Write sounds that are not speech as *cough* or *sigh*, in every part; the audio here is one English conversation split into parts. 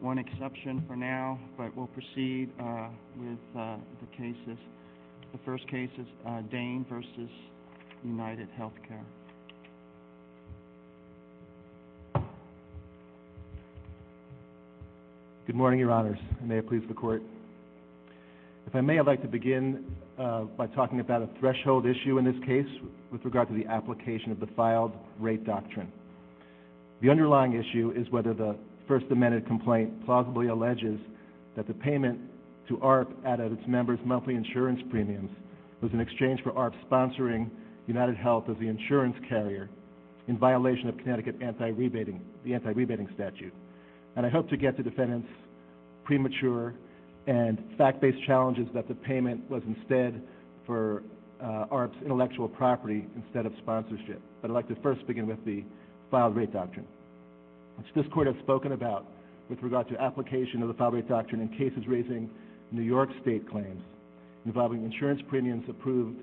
one exception for now, but we'll proceed uh, with uh, the cases. The first case is uh, Dane v. UnitedHealthcare. Good morning, Your Honors. and May it please the Court. If I may, I'd like to begin by talking about a threshold issue in this case with regard to the application of the filed rate doctrine. The underlying issue is whether the First Amended complaint plausibly alleges that the payment to ARP out of its members' monthly insurance premiums was in exchange for ARP sponsoring UnitedHealth as the insurance carrier in violation of Connecticut anti-rebating the anti-rebating statute. And I hope to get to defendants' premature and fact-based challenges that the payment was instead for uh, ARP's intellectual property instead of sponsorship. But I'd like to first begin with the filed rate doctrine, which this Court has spoken about with regard to application of the filed rate doctrine in cases raising New York State claims involving insurance premiums approved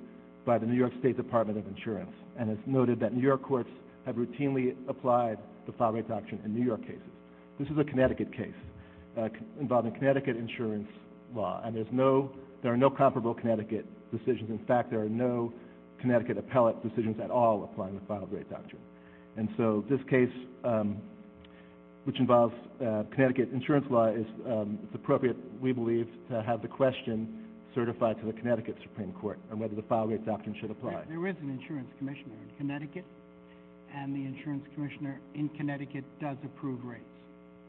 by the New York State Department of Insurance and has noted that New York courts have routinely applied the filed rate doctrine in New York cases. This is a Connecticut case uh, involving Connecticut insurance law, and there are no comparable Connecticut decisions. In fact, there are no Connecticut appellate decisions at all applying the filed rate doctrine. And so this case, um, which involves uh, Connecticut insurance law, is um, appropriate, we believe, to have the question certified to the Connecticut Supreme Court on whether the filed rate doctrine should apply. There is an insurance commissioner in Connecticut, and the insurance commissioner in Connecticut does approve rates.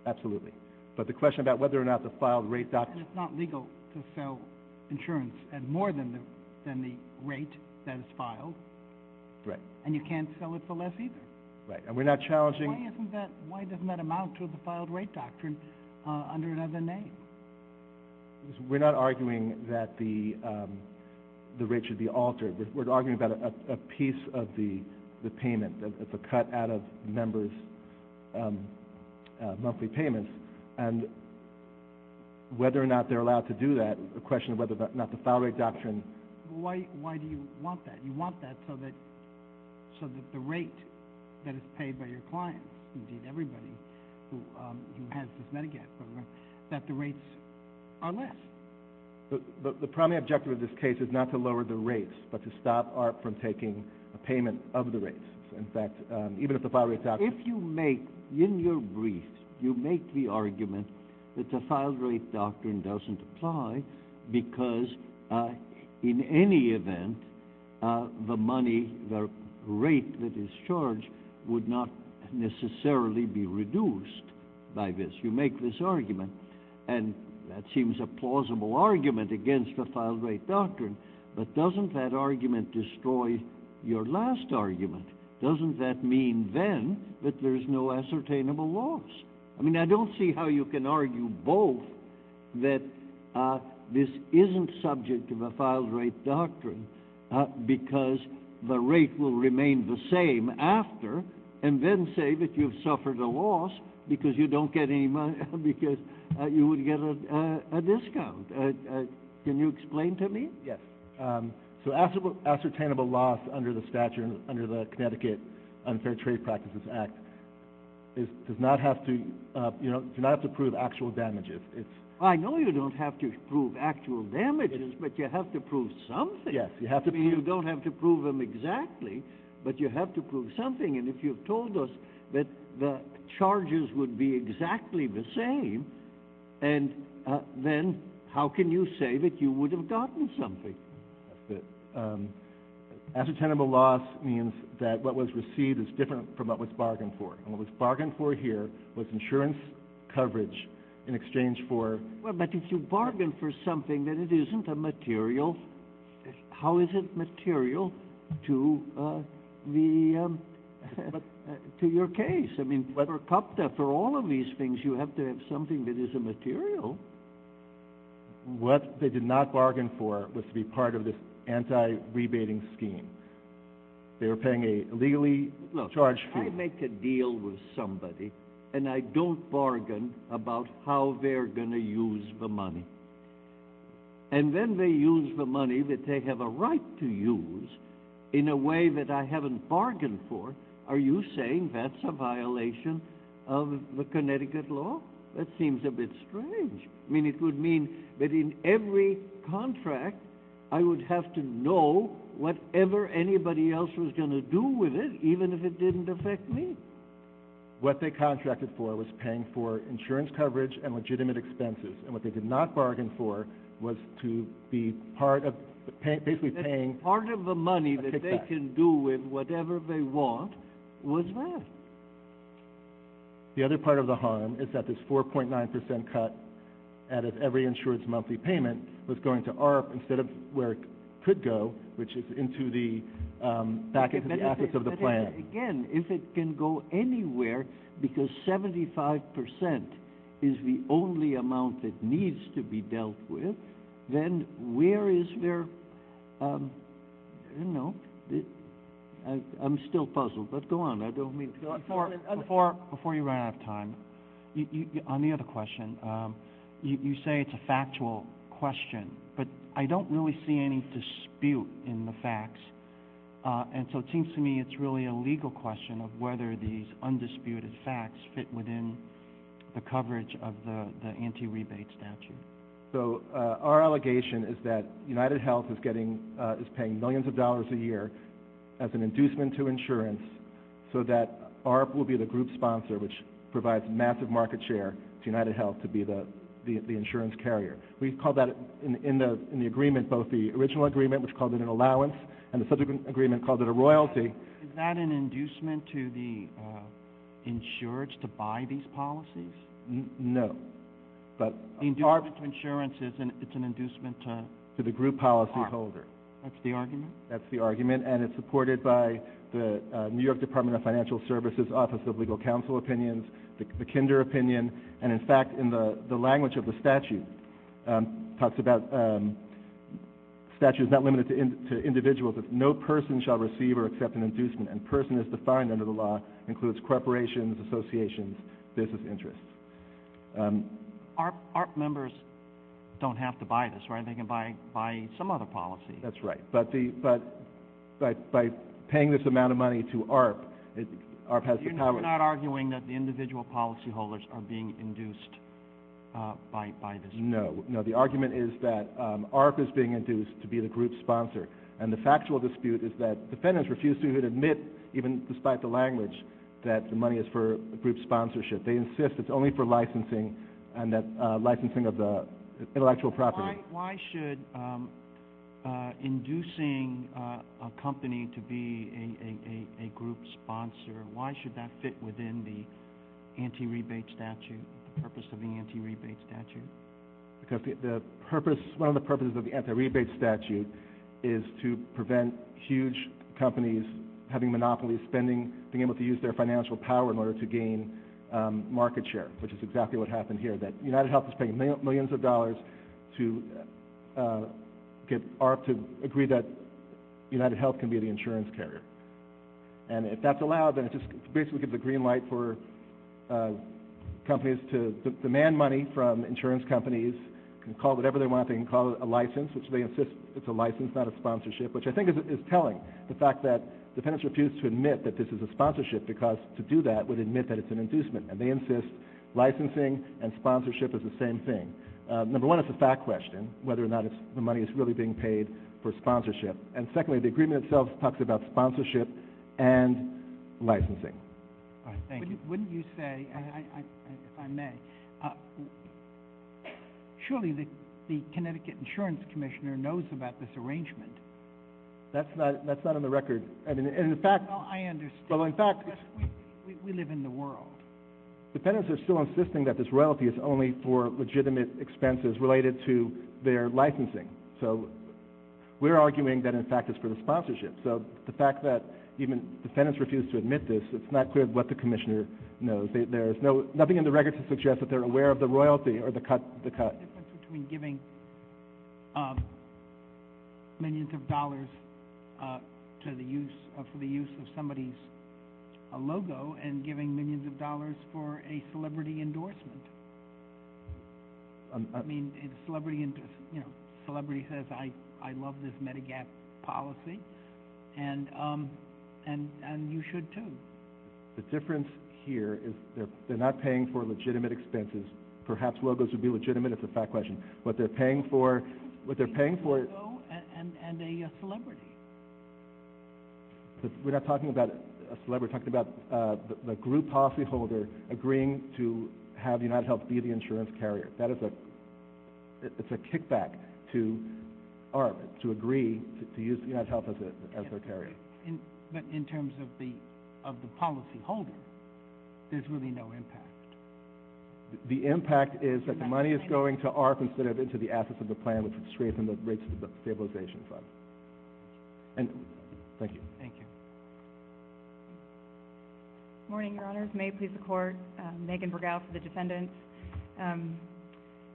Absolutely. But the question about whether or not the filed rate doctrine... And it's not legal to sell insurance at more than the rate that is filed. Right. And you can't sell it for less either. Right. And we're not challenging... Why doesn't that amount to the filed rate doctrine uh, under another name? We're not arguing that the um, rate should be altered. We're arguing about a piece of the payment. It's a cut out of members' um, uh, monthly payments. And whether or not they're allowed to do that, the question of whether or not the filed rate doctrine... Why do you want that? You want that so that the rate that is paid by your clients, indeed everybody who um, has this Medicaid program, that the rates are less. The primary objective of this case is not to lower the rates, but to stop ARP from taking a payment of the rates. In fact, um, even if the filed rate doctrine... If you make, in your brief, you make the argument that the filed rate doctrine doesn't apply because uh, in any event, uh, the money, the rate that is charged would not necessarily be reduced by this. You make this argument, and that seems a plausible argument against the filed rate doctrine, but doesn't that argument destroy your last argument? Doesn't that mean then that there's no ascertainable loss? I mean, I don't see how you can argue both that uh, this isn't subject to the filed rate doctrine uh, because the rate will remain the same after, and then say that you've suffered a loss because you don't get any money, *laughs* because uh, you would get a discount. Uh, uh, can you explain to me? Yes. Um, so ascertainable loss under the statute, under the Connecticut Unfair Trade Practices Act, does not have to you know, do not have to prove actual damages. I know you don't have to prove actual damages, but you have to prove something. Yes, you have to prove... You don't have to prove them exactly, but you have to prove something, and if you've told us that the charges would be exactly the same, uh, then how can you say that you would have gotten something? Um, ascertainable loss means that what was received is different from what was bargained for, and what was bargained for here was insurance coverage in exchange for... Well, but if you bargain for something, then it isn't a material. How is it material to uh, Um, *laughs* uh, your case? I mean, for CUTPA, for all of these things, you have to have something that is a material. What they did not bargain for was to be part of this anti-rebating scheme. They were paying a legally charged fee. I make a deal with somebody, and I don't bargain about how they're going to use the money. And then they use the money that they have a right to use in a way that I haven't bargained for. Are you saying that's a violation of the Connecticut law? That seems a bit strange. I mean, it would mean that in every contract, I would have to know whatever anybody else was going to do with it, even if it didn't affect me. What they contracted for was paying for insurance coverage and legitimate expenses. And what they did not bargain for was to be part of basically paying part of the money that they can do with whatever they want was that. The other part of the harm is that this 4.9% cut out of every insured's monthly payment was going to ARP instead of where it could go, which is into the, um, back into the assets of the plan. Again, if it can go anywhere because 75% is the only amount that needs to be dealt with, then where is there, um, I, I'm still puzzled, but go on, I don't mean to... Before, before, before you run out of time, on the other question, um, you, you say it's a factual question, but I don't really see any dispute in the facts. Uh, and so it seems to me it's really a legal question of whether these undisputed facts fit within the coverage of the, the anti-rebate statute. So uh, our allegation is that United Health is getting, uh, is paying millions of dollars a year as an inducement to insurance so that ARP will be the group sponsor, which provides massive market share to United Health to be the, insurance carrier. We call that in, in, the, in the agreement, both the original agreement, which called it an allowance, and the subsequent agreement called it a royalty. Is that an inducement to the uh, insureds to buy these policies? No. But The inducement to insurance is an, it's an inducement to, to the group policy holder. that's the argument? That's the argument, and it's supported by the uh, New York Department of Financial Services Office of Legal Counsel opinions, the, Kinder opinion, and in fact, in the, the language of the statute, um, talks about um, statute is not limited to, individuals. It's no person shall receive or accept an inducement, and person is defined under the law, includes corporations, associations, business interests. ARP, members don't have to buy this, right? They can buy, some other policy. That's right. But the but by by paying this amount of money to ARP, ARP has the power. you're not arguing that the individual policyholders are being induced uh, by, by this? No, no. The argument is that um, ARP is being induced to be the group sponsor, and the factual dispute is that defendants refuse to even admit, even despite the language, that the money is for group sponsorship. They insist it's only for licensing, and that uh, licensing of the intellectual property. Why, why should um, uh, inducing uh, a company to be a, group sponsor, why should that fit within the anti-rebate statute, the purpose of the anti-rebate statute? because the, purpose, one of the purposes of the anti-rebate statute is to prevent huge companies having monopolies, spending, being able to use their financial power in order to gain market share, which is exactly what happened here. That United Health is paying millions of dollars to uh, get ARP to agree that United Health can be the insurance carrier. And if that's allowed, then it just basically gives a green light for uh, companies to demand money from insurance companies, can call it whatever they want. They can call it a license, which they insist it's a license, not a sponsorship, which I think is, is telling. The fact that defendants refuse to admit that this is a sponsorship because to do that would admit that it's an inducement. And they insist licensing and sponsorship is the same thing. Uh, number one, it's a fact question, whether or not the money is really being paid for sponsorship. And secondly, the agreement itself talks about sponsorship and licensing. All right, thank you. Wouldn't, wouldn't you say, I, I, I, if I may, uh, surely the, the Connecticut Insurance Commissioner knows about this arrangement? That's not, that's not on the record. I mean, and in fact, Well, I understand. well, in fact, we, live in the world. defendants are still insisting that this royalty is only for legitimate expenses related to their licensing. So we're arguing that in fact it's for the sponsorship. So the fact that even defendants refuse to admit this, it's not clear what the commissioner knows. There's no, nothing in the record to suggest that they're aware of the royalty or the cut, the difference between giving um, millions of dollars to the use, uh, for the use of somebody's uh, logo and giving millions of dollars for a celebrity endorsement. Um, uh, I mean, a celebrity, you know, celebrity says, I, I love this Medigap policy, and, um, and, and you should too. The difference here is they're, they're not paying for legitimate expenses. Perhaps logos would be legitimate. It's a fact question. What they're paying for, what they're paying for, Logo and, a uh, celebrity. We're not talking about a celebrity. We're talking about uh, the, the group policyholder agreeing to have United Health be the insurance carrier. That is a, it's a kickback to ARP to agree to, use United Health as a, as their carrier. But in terms of the, of the policy holder, there's really no impact. The impact is that the money is going to ARP instead of into the assets of the plan, which would strengthen the rate stabilization fund. And, thank you. Thank you. Morning, Your Honors. May it please the Court. Um, Meaghan VerGow for the defendants. Um,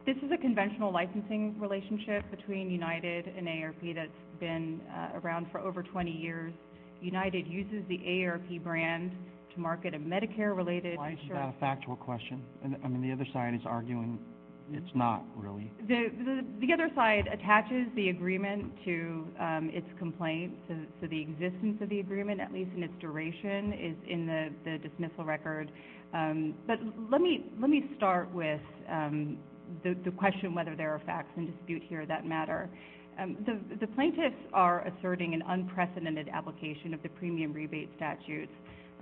This is a conventional licensing relationship between United and AARP that's been uh, around for over 20 years. United uses the AARP brand to market a Medicare-related insurance. Why is that a factual question? I mean, the other side is arguing it's not really. The, the, the other side attaches the agreement to um, its complaint, so, the existence of the agreement, at least in its duration, is in the, dismissal record. Um, but let me, start with um, the, question whether there are facts in dispute here that matter. The, plaintiffs are asserting an unprecedented application of the premium rebate statutes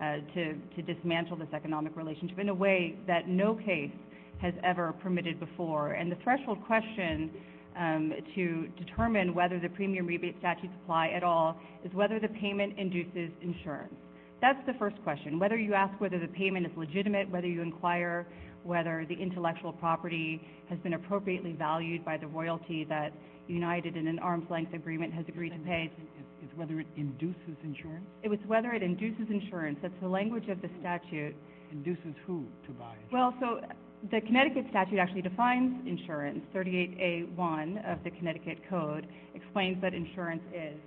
uh, to dismantle this economic relationship in a way that no case has ever permitted before. And the threshold question um, to determine whether the premium rebate statutes apply at all is whether the payment induces insurance. That's the first question. Whether you ask whether the payment is legitimate, whether you inquire whether the intellectual property has been appropriately valued by the royalty that United in an arm's length agreement has agreed to pay. Is, is whether it induces insurance? It was whether it induces insurance. That's the language of the statute. Induces who to buy? Well, so the Connecticut statute actually defines insurance. 38A1 of the Connecticut Code explains that insurance is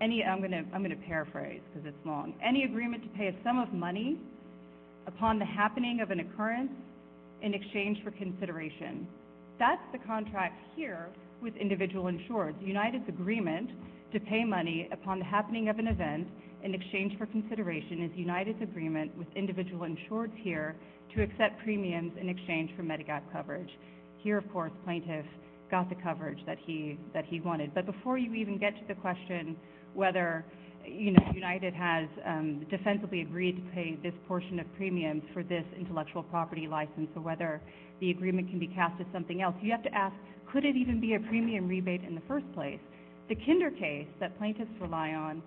any, I'm going to paraphrase because it's long. Any agreement to pay a sum of money upon the happening of an occurrence in exchange for consideration. That's the contract here with individual insureds. United's agreement to pay money upon the happening of an event in exchange for consideration is United's agreement with individual insureds here to accept premiums in exchange for Medigap coverage. Here, of course, plaintiff got the coverage that he wanted. But before you even get to the question whether United has um, defensively agreed to pay this portion of premiums for this intellectual property license, or whether the agreement can be cast as something else, you have to ask, could it even be a premium rebate in the first place? The Kinder case that plaintiffs rely on,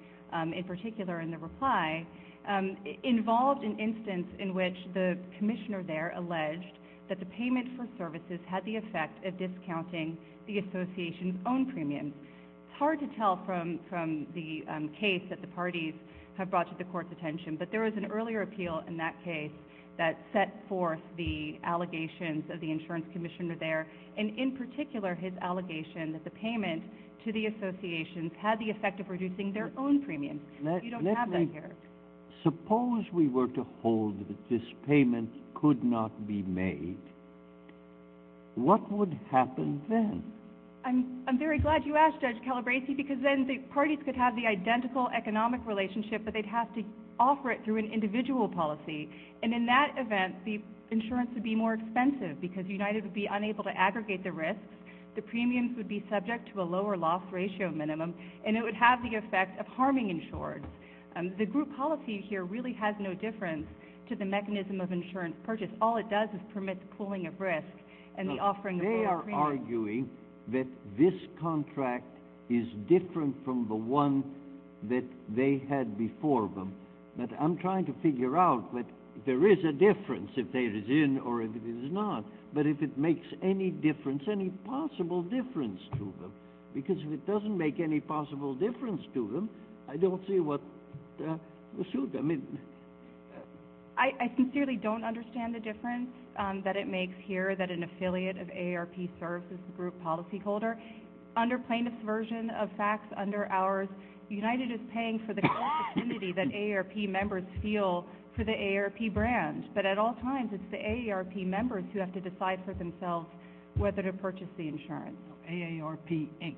in particular in the reply, um, involved an instance in which the commissioner there alleged that the payment for services had the effect of discounting the association's own premiums. It's hard to tell from, from the um, case that the parties have brought to the court's attention, but there was an earlier appeal in that case that set forth the allegations of the insurance commissioner there, and in particular his allegation that the payment to the associations had the effect of reducing their own premiums. You don't have that here. Suppose we were to hold that this payment could not be made, what would happen then? I'm, I'm very glad you asked, Judge Calabresi, because then the parties could have the identical economic relationship, but they'd have to offer it through an individual policy. And in that event, the insurance would be more expensive because United would be unable to aggregate the risks. The premiums would be subject to a lower loss ratio minimum, and it would have the effect of harming insureds. Um, the group policy here really has no difference to the mechanism of insurance purchase. All it does is permit the pooling of risk and the offering of lower premiums. They are arguing that this contract is different from the one that they had before them. But I'm trying to figure out that there is a difference if there is in or if it is not. But if it makes any difference, any possible difference to them. Because if it doesn't make any possible difference to them, I don't see what uh, the suit. I mean, I, I sincerely don't understand the difference um, that it makes here that an affiliate of AARP serves as the group policyholder. Under plaintiff's version of facts, under ours, United is paying for the *coughs* affinity that AARP members feel for the AARP brand. But at all times, it's the AARP members who have to decide for themselves whether to purchase the insurance. AARP Inc.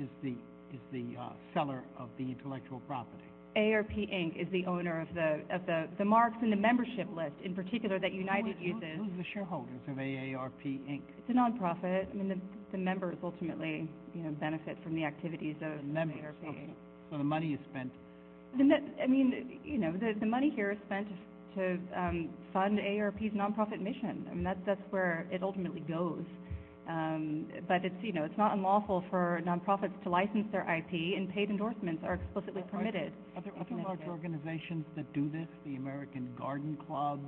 is the, is the uh, seller of the intellectual property. AARP Inc. is the owner of the of the, the marks in the membership list, in particular that United Who- who- uses. Who's the shareholders of AARP Inc.? It's a nonprofit. I mean, the, the members ultimately, you know, benefit from the activities of AARP. So the money is spent, I mean, you know, the, the money here is spent to um, fund AARP's nonprofit mission. I mean, that, that's where it ultimately goes. Um, but it's, you know, it's not unlawful for nonprofits to license their IP, and paid endorsements are explicitly permitted. are there other large organizations that do this, the American Garden Club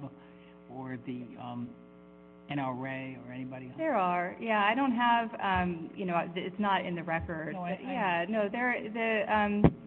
or the um, NRA or anybody else? There are, yeah. I don't have, um, you know, it's not in the record. No, I- but I- yeah, no,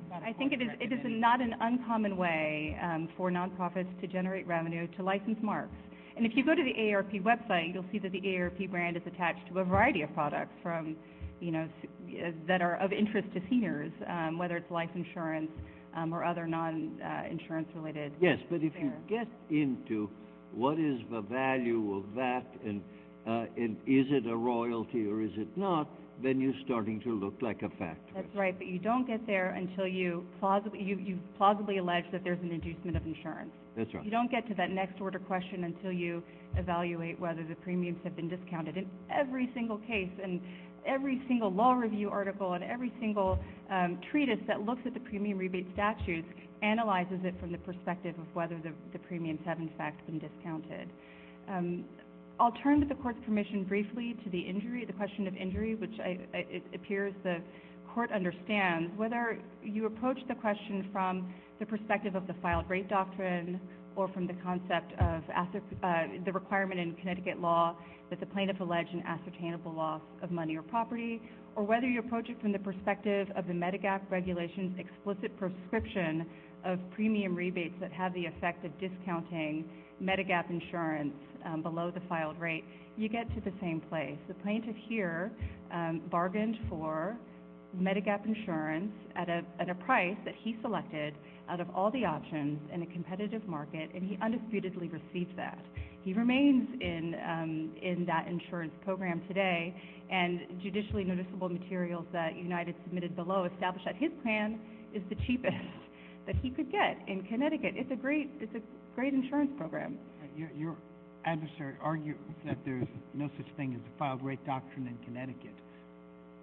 there, the, Not a I think it is it is not an uncommon way um, for nonprofits to generate revenue to license marks. And if you go to the AARP website, you'll see that the AARP brand is attached to a variety of products from, you know, uh, that are of interest to seniors, um, whether it's life insurance um, or other non-insurance related. Yes, but if you get into what is the value of that and, uh, and is it a royalty or is it not, then you're starting to look like a fact That's right, but you don't get there until you plausibly, you, you plausibly allege that there's an inducement of insurance. That's right. You don't get to that next order question until you evaluate whether the premiums have been discounted. In every single case and every single law review article and every single um, treatise that looks at the premium rebate statutes analyzes it from the perspective of whether the, the premiums have in fact been discounted. I'll turn with the court's permission briefly to the injury, the question of injury, which it appears the court understands. Whether you approach the question from the perspective of the filed rate doctrine or from the concept of uh, the requirement in Connecticut law that the plaintiff allege an ascertainable loss of money or property, or whether you approach it from the perspective of the Medigap regulations explicit prescription of premium rebates that have the effect of discounting Medigap insurance below the filed rate, you get to the same place. The plaintiff here um, bargained for Medigap insurance at a, price that he selected out of all the options in a competitive market, and he undisputedly received that. He remains in, um, that insurance program today, and judicially noticeable materials that United submitted below establish that his plan is the cheapest *laughs* that he could get in Connecticut. It's a great, insurance program. Your adversary argues that there's no such thing as a filed rate doctrine in Connecticut,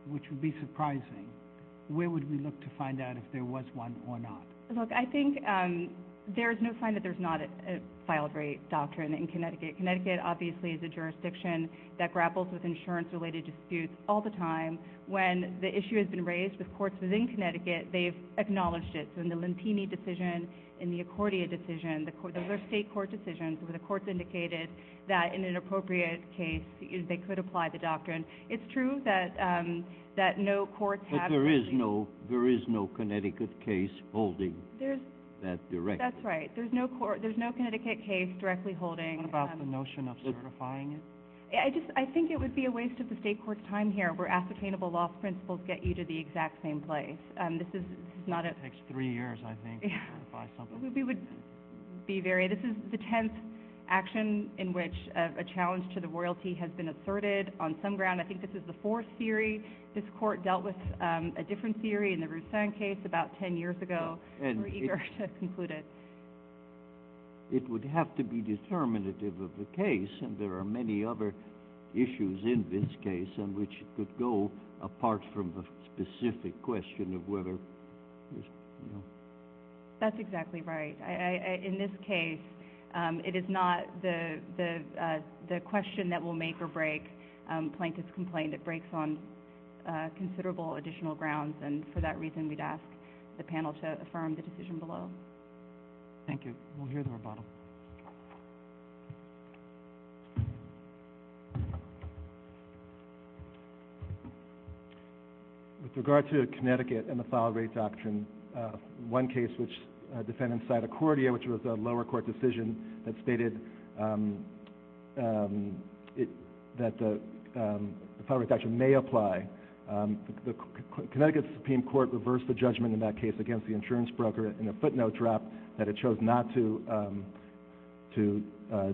which would be surprising. Where would we look to find out if there was one or not? Look, I think um, there's no sign that there's not a, a filed rate doctrine in Connecticut. Connecticut obviously is a jurisdiction that grapples with insurance-related disputes all the time. When the issue has been raised with courts within Connecticut, they've acknowledged it. So in the Lentini decision, in the Accordia decision, those are state court decisions where the courts indicated that in an appropriate case they could apply the doctrine. It's true that um, that no courts But have. there is no, there is no Connecticut case holding There's that directly. That's right. There's no court, there's no Connecticut case directly holding. What about um, the notion of certifying it? I just, I think it would be a waste of the state court's time here, where ascertainable loss principles get you to the exact same place. Um, this is, this is not a, It takes three years, I think, to certify something. we- we would be very, this is the tenth action in which a, a challenge to the royalty has been asserted on some ground. I think this is the fourth theory. This court dealt with um, a different theory in the Roussin case about ten years ago. We're eager *laughs* to conclude it. it would have to be determinative of the case, and there are many other issues in this case on which it could go apart from the specific question of whether, there's, you know, That's exactly right. I, I, I, in this case, it is not the the uh, the question that will make or break um, plaintiff's complaint. It breaks on uh, considerable additional grounds, and for that reason, we'd ask the panel to affirm the decision below. Thank you. We'll hear the rebuttal. With regard to Connecticut and the Filed rate doctrine, uh, one case which defendants cite Accordia, which was a lower court decision that stated um, um, it, that the, um, rate doctrine may apply. Um, the, Connecticut Supreme Court reversed the judgment in that case against the insurance broker in a footnote drop that it chose not to um, to uh,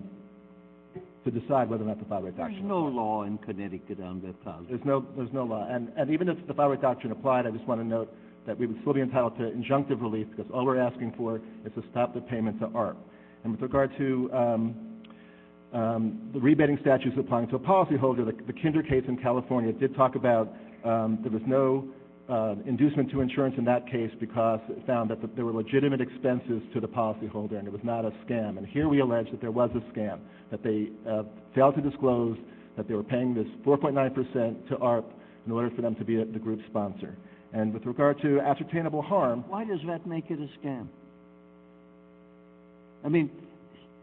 decide whether or not the filed rate there's no law in Connecticut on that policy. There's no, there's no law. And, even if the rate doctrine applied, I just want to note that we would still be entitled to injunctive relief because all we're asking for is to stop the payment to ARP. And with regard to um, um, the rebating statutes applying to a policyholder, the Kinder case in California did talk about um, there was no uh, inducement to insurance in that case because it found that there were legitimate expenses to the policyholder and it was not a scam. And here we allege that there was a scam, that they uh, failed to disclose that they were paying this 4.9 percent to ARP in order for them to be the group sponsor. And with regard to ascertainable harm... Why does that make it a scam? I mean,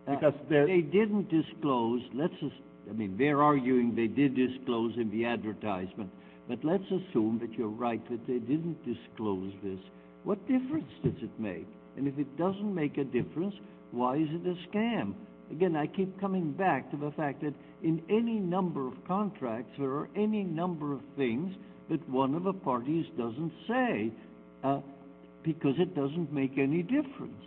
uh, Because they didn't disclose, let's just, I mean, they're arguing they did disclose in the advertisement, but let's assume that you're right, that they didn't disclose this. What difference does it make? And if it doesn't make a difference, why is it a scam? Again, I keep coming back to the fact that in any number of contracts, there are any number of things that one of the parties doesn't say uh, because it doesn't make any difference.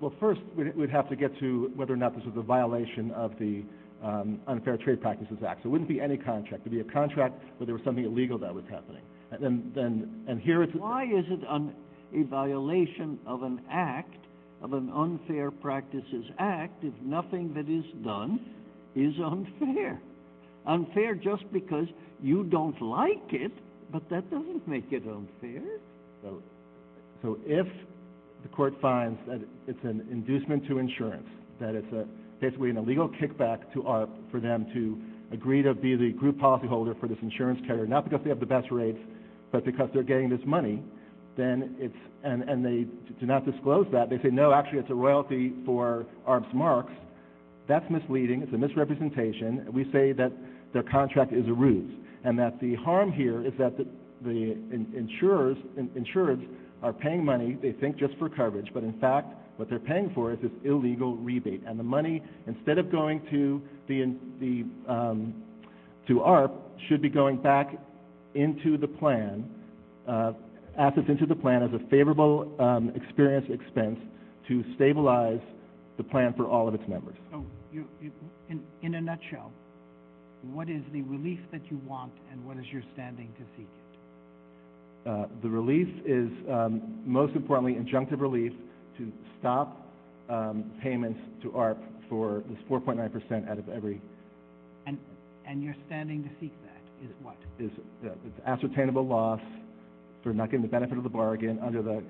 Well, first, we'd have to get to whether or not this was a violation of the um, Unfair Trade Practices Act. So it wouldn't be any contract. It would be a contract where there was something illegal that was happening. And here it's... Why is it a violation of an act, of an Unfair Practices Act, if nothing that is done is unfair? Unfair just because you don't like it, but that doesn't make it unfair. So if the court finds that it's an inducement to insurance, that it's basically an illegal kickback to ARP for them to agree to be the group policyholder for this insurance carrier, not because they have the best rates, but because they're getting this money, then it's... And they do not disclose that. They say, no, actually, it's a royalty for ARP's marks. That's misleading. It's a misrepresentation. We say that their contract is a ruse and that the harm here is that the insurers are paying money, they think, just for coverage, but in fact, what they're paying for is this illegal rebate. And the money, instead of going to um, ARP, should be going back into the plan, uh, assets into the plan as a favorable um, experience expense to stabilize the plan for all of its members. In a nutshell, what is the relief that you want and what is your standing to seek it? Uh, the relief is, um, most importantly, injunctive relief to stop um, payments to ARP for this 4.9 percent out of every... And and your standing to seek that is what? Uh, it's ascertainable loss for not getting the benefit of the bargain under the...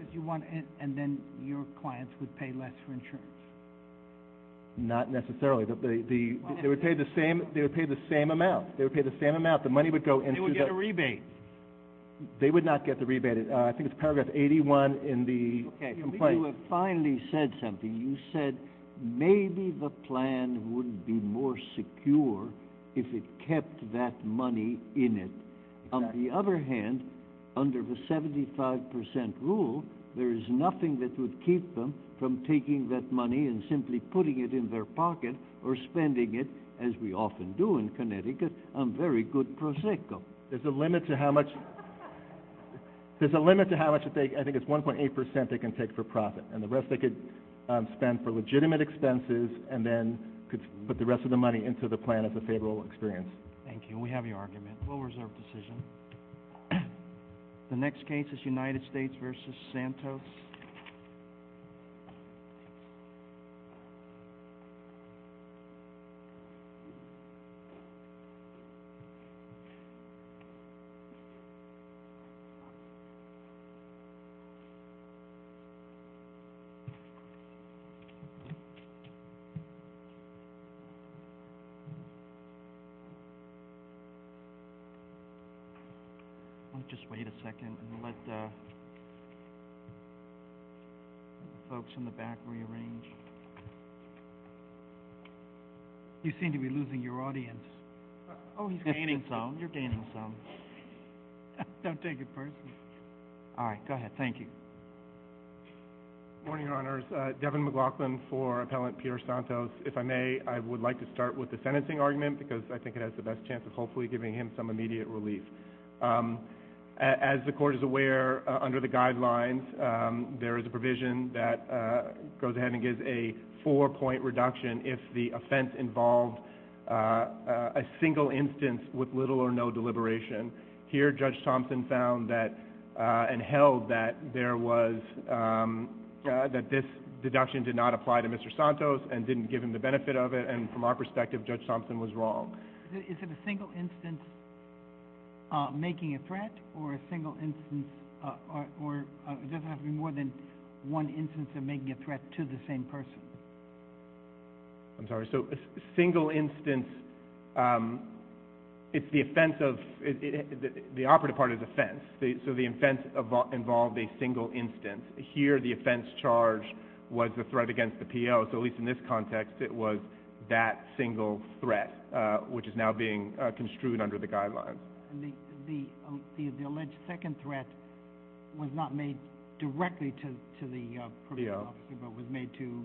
And then your clients would pay less for insurance? Not necessarily. They would pay the same amount. They would pay the same amount. The money would go into the... They would get a rebate. They would not get the rebate. Uh, I think it's paragraph 81 in the complaint. You have finally said something. You said maybe the plan would be more secure if it kept that money in it. On the other hand, under the 75 percent rule, there is nothing that would keep them from taking that money and simply putting it in their pocket or spending it, as we often do in Connecticut, on very good Prosecco. There's a limit to how much... There's a limit to how much... They I think it's 1.8 percent they can take for profit. And the rest they could um, spend for legitimate expenses and then could put the rest of the money into the plan as a favorable experience. Thank you. We have your argument. We'll reserve decision. The next case is United States v. Santos. I'll just wait a second and let Uh, the folks in the back rearrange. You seem to be losing your audience. Uh, oh, he's gaining some. You're gaining some. *laughs* Don't take it personally. All right. Go ahead. Thank you. Good morning, Your Honors. Uh, Devin McLaughlin for Appellant Peter Santos. If I may, I would like to start with the sentencing argument because I think it has the best chance of hopefully giving him some immediate relief. Um, As the Court is aware, uh, under the guidelines, um, there is a provision that uh, goes ahead and gives a four-point reduction if the offense involved uh, a single instance with little or no deliberation. Here, Judge Thompson found that and held that there was um, that this deduction did not apply to Mr. Santos and didn't give him the benefit of it, and from our perspective, Judge Thompson was wrong. Is it a single instance Uh, making a threat or a single instance uh, or uh, it doesn't have to be more than one instance of making a threat to the same person? I'm sorry. So a single instance, um, it's the offense of the operative part is offense. So the offense involved a single instance. Here the offense charge was the threat against the PO. So at least in this context, it was that single threat, which is now being construed under the guidelines. And um, the alleged second threat was not made directly to the uh, probation officer, but was made to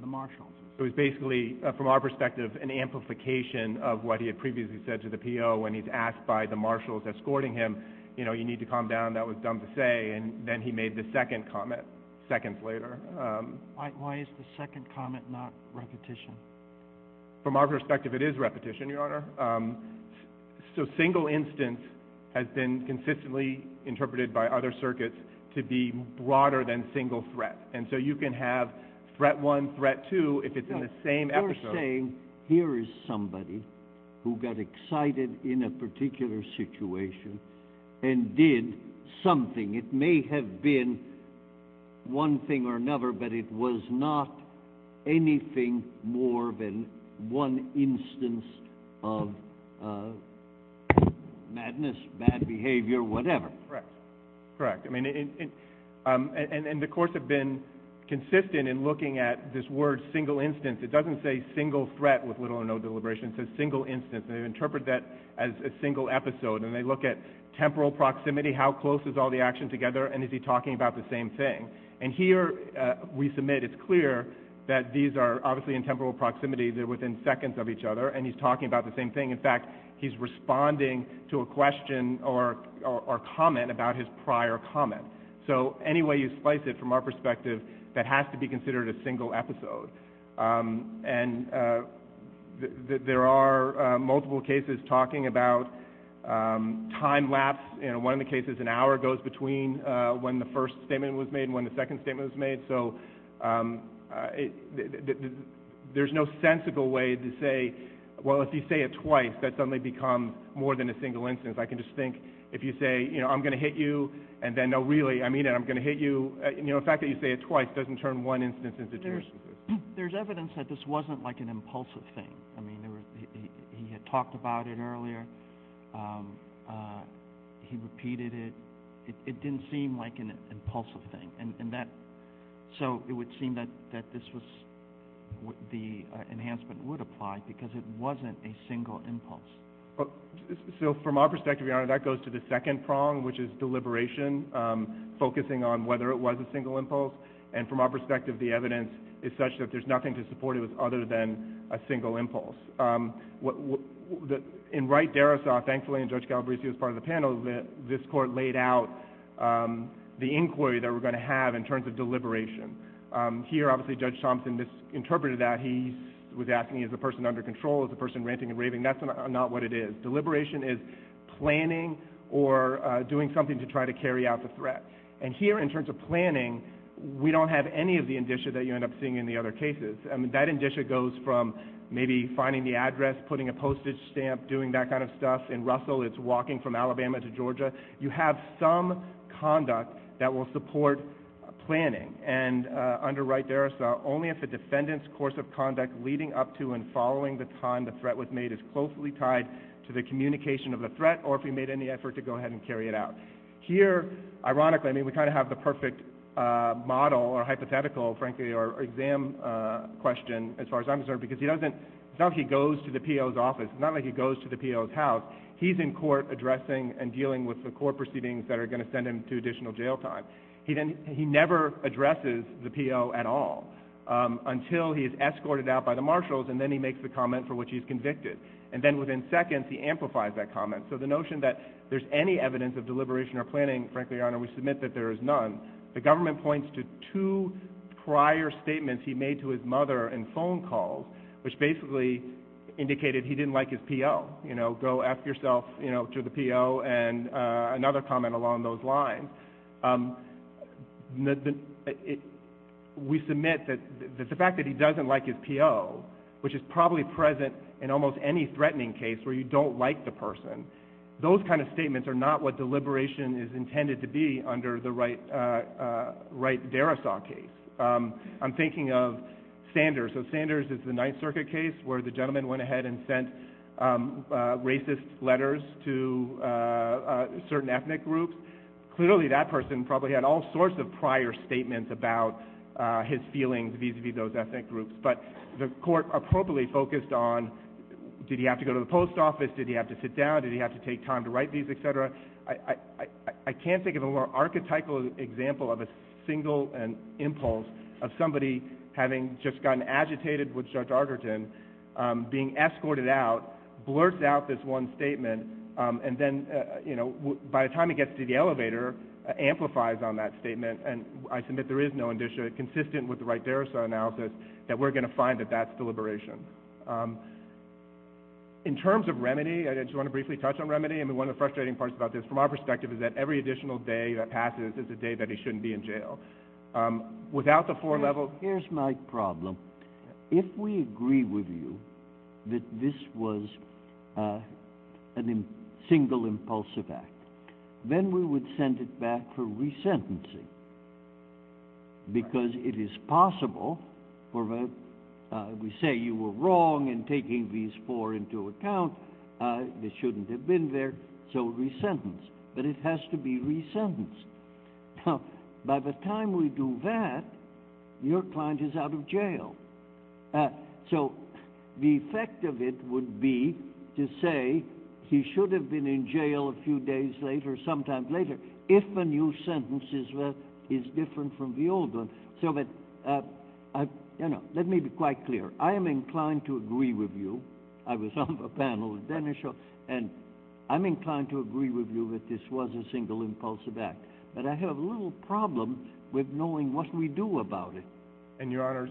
the marshals. It was basically, uh, from our perspective, an amplification of what he had previously said to the PO when he's asked by the marshals escorting him, you know, you need to calm down, that was dumb to say, and then he made the second comment seconds later. Um, why is the second comment not repetition? From our perspective, it is repetition, Your Honor. Um, So single instance has been consistently interpreted by other circuits to be broader than single threat. And so you can have threat one, threat two, if it's in the same episode. You're saying here is somebody who got excited in a particular situation and did something. It may have been one thing or another, but it was not anything more than one instance of uh, madness, bad behavior, whatever. Correct. Correct. I mean, um, and the courts have been consistent in looking at this word single instance. It doesn't say single threat with little or no deliberation. It says single instance. And They interpret that as a single episode. And they look at temporal proximity, how close is all the action together, and is he talking about the same thing? And here uh, we submit it's clear that these are obviously in temporal proximity. They're within seconds of each other, and he's talking about the same thing. In fact, he's responding to a question or comment about his prior comment. So any way you slice it from our perspective, that has to be considered a single episode. Um, and uh, there are uh, multiple cases talking about um, time lapse. One of the cases, an hour goes between uh, when the first statement was made and when the second statement was made. So um, Uh, there's no sensible way to say, well, if you say it twice, that suddenly becomes more than a single instance. I can just think if you say, you know, I'm going to hit you, and then, no, really, I mean it, I'm going to hit you. Uh, you know, the fact that you say it twice doesn't turn one instance into two instances. *clears throat* There's evidence that this wasn't like an impulsive thing. I mean, he had talked about it earlier. Um, uh, he repeated it. It didn't seem like an impulsive thing. So it would seem that this was the uh, enhancement would apply because it wasn't a single impulse. So from our perspective, that goes to the second prong, which is deliberation, um, focusing on whether it was a single impulse. And from our perspective, the evidence is such that there's nothing to support it with other than a single impulse. Um, in Wright-Darrisaw, thankfully, and Judge Calabresi was part of the panel, this court laid out um, the inquiry that we're going to have in terms of deliberation. Um, here, obviously, Judge Thompson misinterpreted that. He was asking, is the person under control? Is the person ranting and raving? That's not what it is. Deliberation is planning or uh, doing something to try to carry out the threat. And here, in terms of planning, we don't have any of the indicia that you end up seeing in the other cases. I mean, that indicia goes from maybe finding the address, putting a postage stamp, doing that kind of stuff. In Russell, it's walking from Alabama to Georgia. You have some conduct that will support planning. And uh, under Wright-Darrisaw, only if a defendant's course of conduct leading up to and following the time the threat was made is closely tied to the communication of the threat or if he made any effort to go ahead and carry it out. Here, ironically, I mean, we kind of have the perfect uh, model or hypothetical, frankly, or exam uh, question as far as I'm concerned because he doesn't – not like he goes to the PO's office. It's not like he goes to the PO's house. He's in court addressing and dealing with the court proceedings that are going to send him to additional jail time. He never addresses the PO at all um, until he is escorted out by the marshals, and then he makes the comment for which he's convicted. And then within seconds, he amplifies that comment. So the notion that there's any evidence of deliberation or planning, frankly, Your Honor, we submit that there is none. The government points to two prior statements he made to his mother in phone calls, which basically indicated he didn't like his PO. You know, go F yourself, you know, to the PO, and uh, another comment along those lines. Um, we submit that the fact that he doesn't like his PO, which is probably present in almost any threatening case where you don't like the person, those kind of statements are not what deliberation is intended to be under the Wright-Darrisaw uh, uh, case. Um, I'm thinking of Sanders. So Sanders is the Ninth Circuit case where the gentleman went ahead and sent um, uh, racist letters to uh, uh, certain ethnic groups. Clearly that person probably had all sorts of prior statements about his feelings vis-a-vis those ethnic groups. But the court appropriately focused on did he have to go to the post office, did he have to sit down, did he have to take time to write these, et cetera. I can't think of a more archetypal example of a single impulse of somebody having just gotten agitated with Judge Arterton, um, being escorted out, blurts out this one statement, um, and then uh, you know, by the time he gets to the elevator, uh, amplifies on that statement. And I submit there is no indicia consistent with the Wright-Darrisaw analysis that we're going to find that that's deliberation. Um, in terms of remedy, I just want to briefly touch on remedy. I mean, one of the frustrating parts about this from our perspective is that every additional day that passes is a day that he shouldn't be in jail. Um, without the four-level... Here's my problem. If we agree with you that this was uh, a single impulsive act, then we would send it back for resentencing. Because it is possible for, uh, we say you were wrong in taking these four into account, uh, they shouldn't have been there, so resentence. But it has to be resentenced. *laughs* Now, by the time we do that, your client is out of jail. Uh, so the effect of it would be to say he should have been in jail a few days later, sometime later, if a new sentence is uh, different from the old one. So that, uh, you know, let me be quite clear. I am inclined to agree with you. I was on the panel with Dennis and I'm inclined to agree with you that this was a single impulsive act. But I have a little problem with knowing what we do about it. And, Your Honor,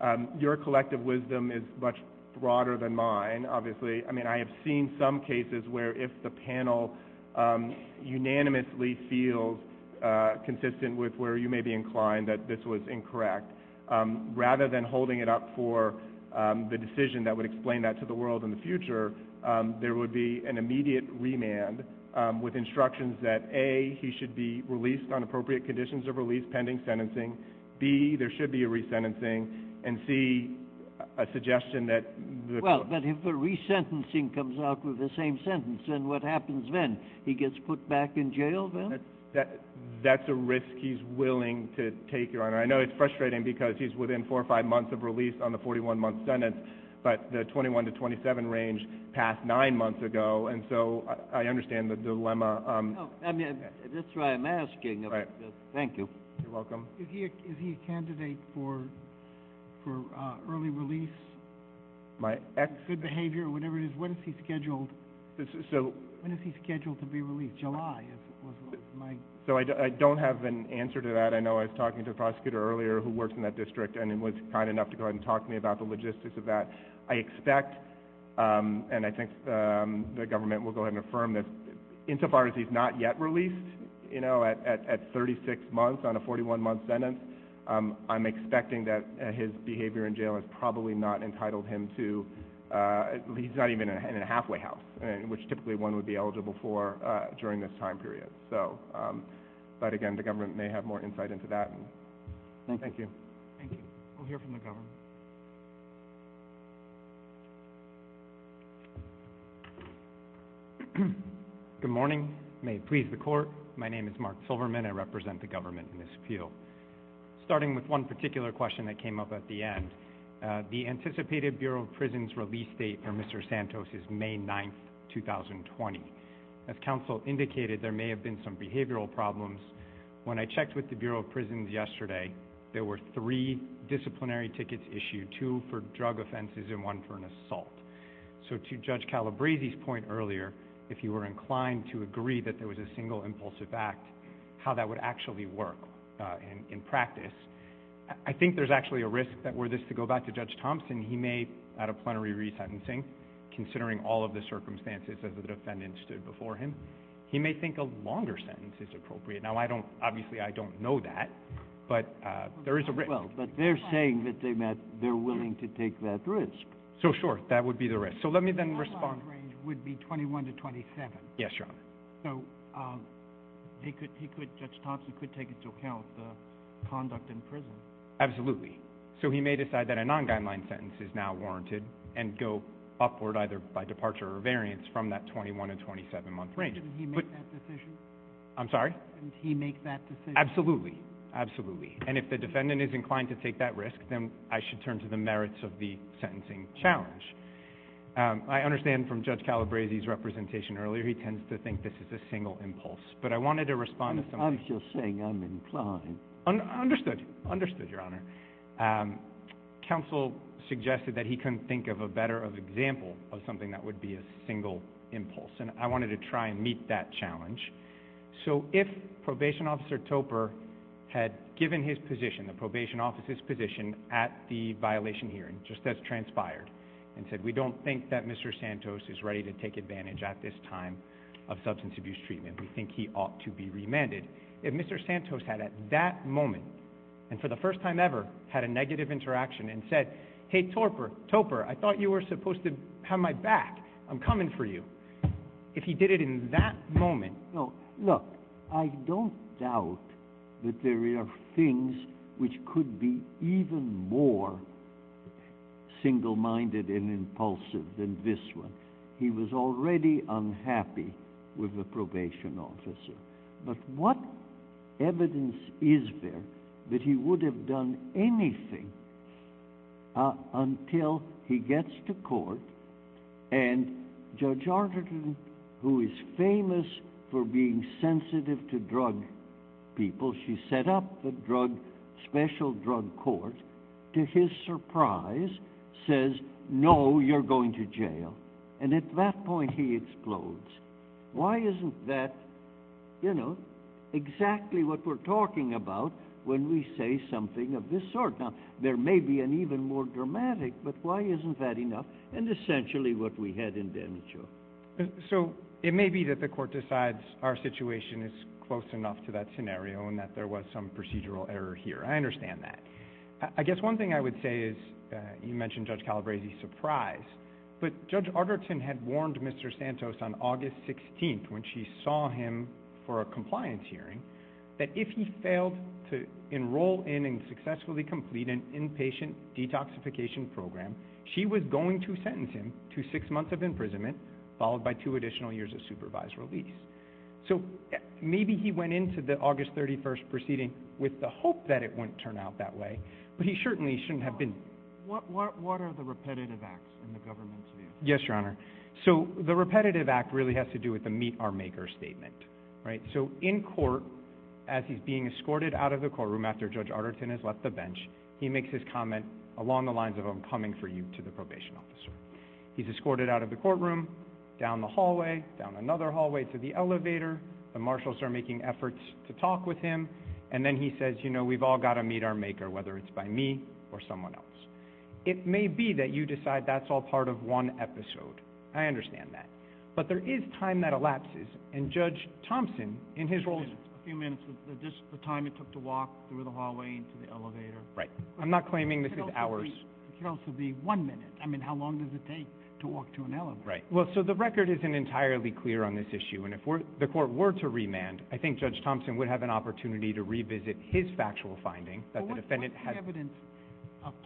um, your collective wisdom is much broader than mine, obviously. I mean, I have seen some cases where if the panel um, unanimously feels uh, consistent with where you may be inclined that this was incorrect, um, rather than holding it up for the decision that would explain that to the world in the future, there would be an immediate remand Um, with instructions that, A, he should be released on appropriate conditions of release pending sentencing, B, there should be a resentencing, and C, a suggestion that the court... Well, but if a resentencing comes out with the same sentence, then what happens then? He gets put back in jail then? That's a risk he's willing to take, Your Honor. I know it's frustrating because he's within four or five months of release on the 41-month sentence, but the 21 to 27 range passed nine months ago, and so I understand the dilemma. Um I mean that's why I'm asking. Thank you. You're welcome. Is he a candidate for early release? My ex... Good behavior, whatever it is. When is he scheduled So When is he scheduled to be released? July was my... So I don't have an answer to that. I know I was talking to a prosecutor earlier who works in that district and was kind enough to go ahead and talk to me about the logistics of that. I expect, um, and I think um, the government will go ahead and affirm this, insofar as he's not yet released, you know, at 36 months on a 41-month sentence, um, I'm expecting that uh, his behavior in jail has probably not entitled him to... Uh, he's not even in a halfway house, which typically one would be eligible for uh, during this time period. So, But again, the government may have more insight into that. Thank you. Thank you. We'll hear from the government. *clears throat* Good morning. May it please the Court. My name is Mark Silverman. I represent the government in this appeal. Starting with one particular question that came up at the end, uh, the anticipated Bureau of Prisons release date for Mr. Santos is May 9, 2020. As counsel indicated, there may have been some behavioral problems. When I checked with the Bureau of Prisons yesterday, there were three disciplinary tickets issued, two for drug offenses and one for an assault. So to Judge Calabresi's point earlier, if you were inclined to agree that there was a single impulsive act, how that would actually work uh, in practice, I think there's actually a risk that were this to go back to Judge Thompson, he may, at a plenary resentencing, considering all of the circumstances as the defendant stood before him, He may think a longer sentence is appropriate. Now, I don't, obviously I don't know that, but uh, there is a risk. Well, but they're saying that they're willing to take that risk. So, sure, that would be the risk. So let me then respond. Would be 21 to 27. Yes, Your Honor. So, um, He could, he could, Judge Thompson could take into account the conduct in prison. Absolutely. So he may decide that a non-guideline sentence is now warranted and go upward either by departure or variance from that 21 to 27-month range. didn't he make that decision? I'm sorry? Didn't he make that decision? Absolutely. Absolutely. And if the defendant is inclined to take that risk, then I should turn to the merits of the sentencing challenge. Um, I understand from Judge Calabresi's representation earlier, he tends to think this is a single impulse. But I wanted to respond to something. I'm just saying I'm inclined. Understood. Understood, Your Honor. Um, counsel suggested that he couldn't think of a better of example of something that would be a single impulse, and I wanted to try and meet that challenge. So if probation officer Toper had given his position, the probation officer's position, at the violation hearing, just as transpired, and said, we don't think that Mr. Santos is ready to take advantage at this time of substance abuse treatment. We think he ought to be remanded. If Mr. Santos had at that moment, and for the first time ever, had a negative interaction and said, hey, Torper, Toper, I thought you were supposed to have my back. I'm coming for you. If he did it in that moment, No, look, I don't doubt that there are things which could be even more single-minded and impulsive than this one. He was already unhappy with the probation officer. But what evidence is there that he would have done anything uh, until he gets to court and Judge Arterton, who is famous for being sensitive to drug people, she set up the drug, special drug court, to his surprise, says, no, you're going to jail. And at that point, he explodes. Why isn't that, you know, exactly what we're talking about when we say something of this sort? Now, there may be an even more dramatic, but why isn't that enough? And essentially what we had in Denicho. So it may be that the court decides our situation is close enough to that scenario and that there was some procedural error here. I understand that. I guess one thing I would say is, uh, Uh, you mentioned Judge Calabresi's surprise, but Judge Arterton had warned Mr. Santos on August 16th when she saw him for a compliance hearing that if he failed to enroll in and successfully complete an inpatient detoxification program, she was going to sentence him to six months of imprisonment followed by two additional years of supervised release. So eh, maybe he went into the August 31st proceeding with the hope that it wouldn't turn out that way, but he certainly shouldn't have been. What, are the repetitive acts in the government's view? Yes, Your Honor. So the repetitive act really has to do with the meet our maker statement, right? So in court, as he's being escorted out of the courtroom after Judge Arterton has left the bench, he makes his comment along the lines of, I'm coming for you to the probation officer. He's escorted out of the courtroom, down the hallway, down another hallway to the elevator. The marshals are making efforts to talk with him. And then he says, you know, we've all got to meet our maker, whether it's by me or someone else. It may be that you decide that's all part of one episode. I understand that. But there is time that elapses, and Judge Thompson, in his role... A few minutes, the, the, just the time it took to walk through the hallway into the elevator. Right. I'm not claiming this is hours. It could also be one minute. I mean, how long does it take to walk to an elevator? Right. Well, so the record isn't entirely clear on this issue, and if the court were to remand, I think Judge Thompson would have an opportunity to revisit his factual finding that the defendant had... evidence of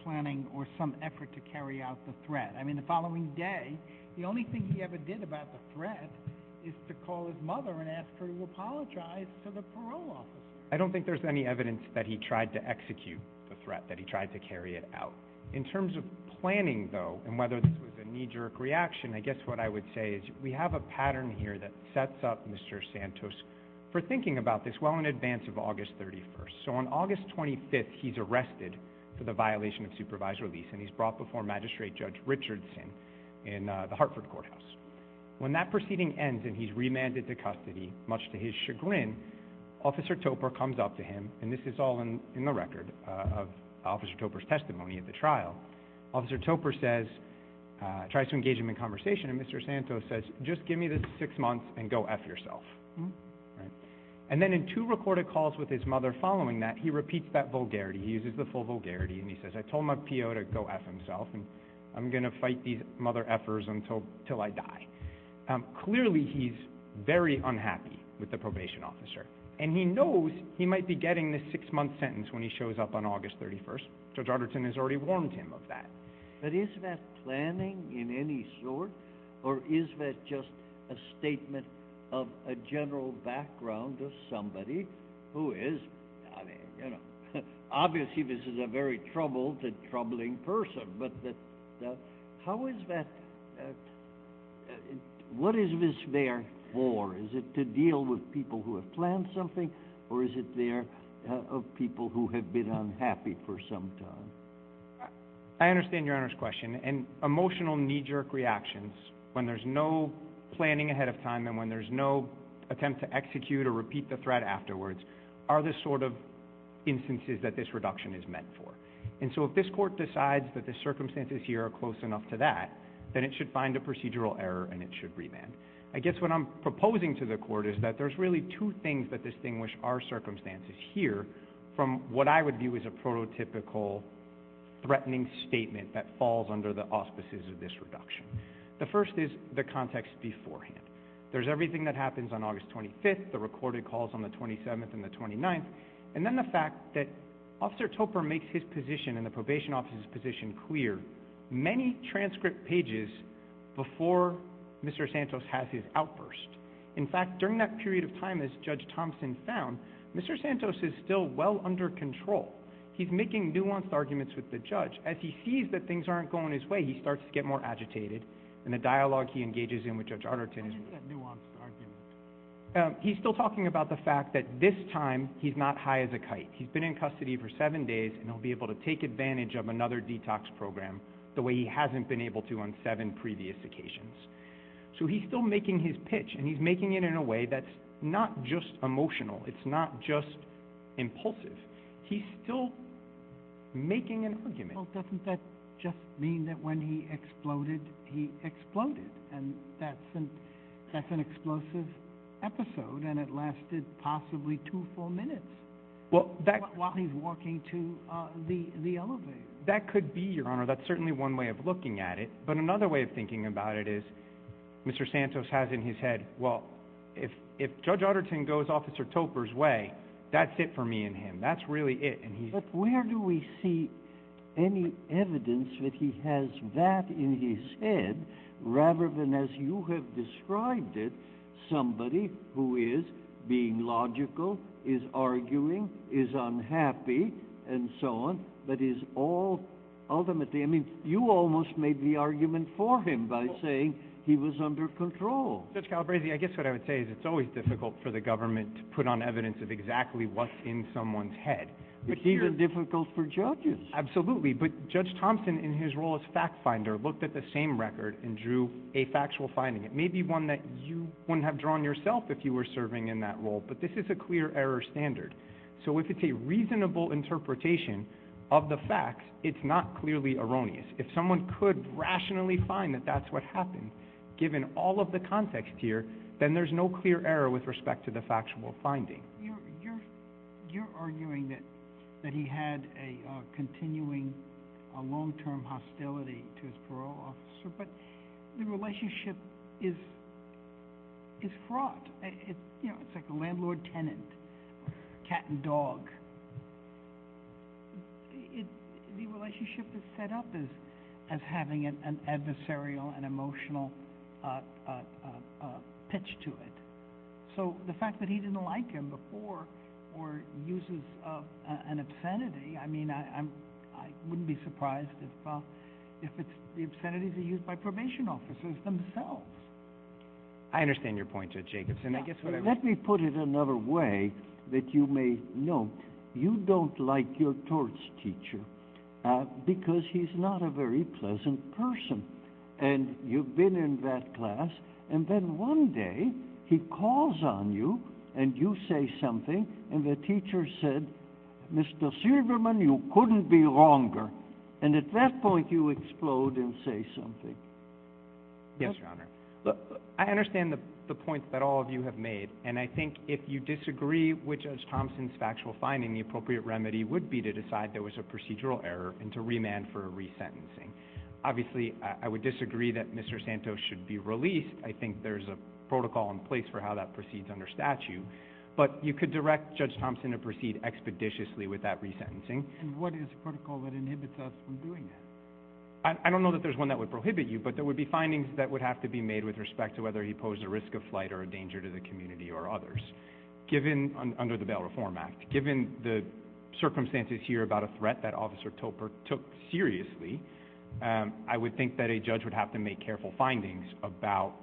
planning or some effort to carry out the threat? I mean, the following day, the only thing he ever did about the threat is to call his mother and ask her to apologize to the parole officer. I don't think there's any evidence that he tried to execute the threat, that he tried to carry it out. In terms of planning, though, and whether this was a knee-jerk reaction, I guess what I would say is we have a pattern here that sets up Mr. Santos for thinking about this well in advance of August 31st. So on August 25th, he's arrested for the violation of supervised release, and he's brought before Magistrate Judge Richardson in uh, the Hartford Courthouse. When that proceeding ends and he's remanded to custody, much to his chagrin, Officer Topper comes up to him, and this is all in, the record uh, of Officer Topper's testimony at the trial. Officer Topper says, uh, tries to engage him in conversation, and Mr. Santos says, just give me the six months and go F yourself. And then in two recorded calls with his mother following that, he repeats that vulgarity. He uses the full vulgarity, and he says, I told my PO to go F himself, and I'm going to fight these mother effers until, I die. Um, clearly, he's very unhappy with the probation officer. And he knows he might be getting this six-month sentence when he shows up on August 31st. Judge Arterton has already warned him of that. But is that planning in any sort, or is that just a statement of a general background of somebody who is, I mean, you know, *laughs* obviously this is a very troubled and troubling person, but how is that, uh, uh, what is this there for? Is it to deal with people who have planned something, or is it there uh, of people who have been unhappy for some time? I understand Your Honor's question. And emotional knee-jerk reactions, when there's no planning ahead of time and when there's no attempt to execute or repeat the threat afterwards, are the sort of instances that this reduction is meant for. And so if this court decides that the circumstances here are close enough to that, then it should find a procedural error and it should remand. I guess what I'm proposing to the court is that there's really two things that distinguish our circumstances here from what I would view as a prototypical threatening statement that falls under the auspices of this reduction. The first is the context beforehand. There's everything that happens on August 25th, the recorded calls on the 27th and the 29th, and then the fact that Officer Topper makes his position and the probation officer's position clear many transcript pages before Mr. Santos has his outburst. In fact, during that period of time, as Judge Thompson found, Mr. Santos is still well under control. He's making nuanced arguments with the judge. As he sees that things aren't going his way, he starts to get more agitated, and the dialogue he engages in with Judge Arterton is... What is that nuanced argument? Um, he's still talking about the fact that this time he's not high as a kite. He's been in custody for seven days, and he'll be able to take advantage of another detox program the way he hasn't been able to on seven previous occasions. So he's still making his pitch, and he's making it in a way that's not just emotional. It's not just impulsive. He's still making an argument. Well, doesn't that just mean that when he exploded, he exploded, and that's an, that's an explosive episode, and it lasted possibly two full minutes Well, that while he's walking to uh, the, the elevator. that could be, Your Honor. That's certainly one way of looking at it. But another way of thinking about it is Mr. Santos has in his head, well, if, if Judge Arterton goes Officer Topper's way, that's it for me and him. That's really it. And But where do we see any evidence that he has that in his head rather than, as you have described it, somebody who is being logical, is arguing, is unhappy, and so on, but is all ultimately, I mean, you almost made the argument for him by saying he was under control. Judge Calabresi, I guess what I would say is it's always difficult for the government to put on evidence of exactly what's in someone's head. But It's even difficult for judges. Absolutely, but Judge Thompson, in his role as fact finder, looked at the same record and drew a factual finding. It may be one that you wouldn't have drawn yourself if you were serving in that role, but this is a clear error standard. So if it's a reasonable interpretation of the facts, it's not clearly erroneous. If someone could rationally find that that's what happened, given all of the context here, then there's no clear error with respect to the factual finding. You're, you're, you're arguing that, that he had a uh, continuing, long-term hostility to his parole officer, but the relationship is, fraught. It's like a landlord-tenant, cat and dog. The relationship is set up as, having an, adversarial and emotional uh, uh, pitch to it. So the fact that he didn't like him before or uses uh, an obscenity, I mean, I, I'm, wouldn't be surprised if, uh, if it's the obscenities are used by probation officers themselves. I understand your point, Judge Jacobs, I guess what Let me put it another way that you may know. You don't like your torts teacher uh, because he's not a very pleasant person. And you've been in that class, and then one day he calls on you, and you say something, and the teacher said, Mr. Silverman, you couldn't be wronger. And at that point you explode and say something. Yes, Your Honor. I understand the the points that all of you have made, and I think if you disagree with Judge Thompson's factual finding, the appropriate remedy would be to decide there was a procedural error and to remand for a resentencing. Obviously, I would disagree that Mr. Santos should be released. I think there's a protocol in place for how that proceeds under statute. But you could direct Judge Thompson to proceed expeditiously with that resentencing. And what is the protocol that inhibits us from doing that? I don't know that there's one that would prohibit you, but there would be findings that would have to be made with respect to whether he posed a risk of flight or a danger to the community or others. Given, under the Bail Reform Act, given the circumstances here about a threat that Officer Topper took seriously, um, I would think that a judge would have to make careful findings about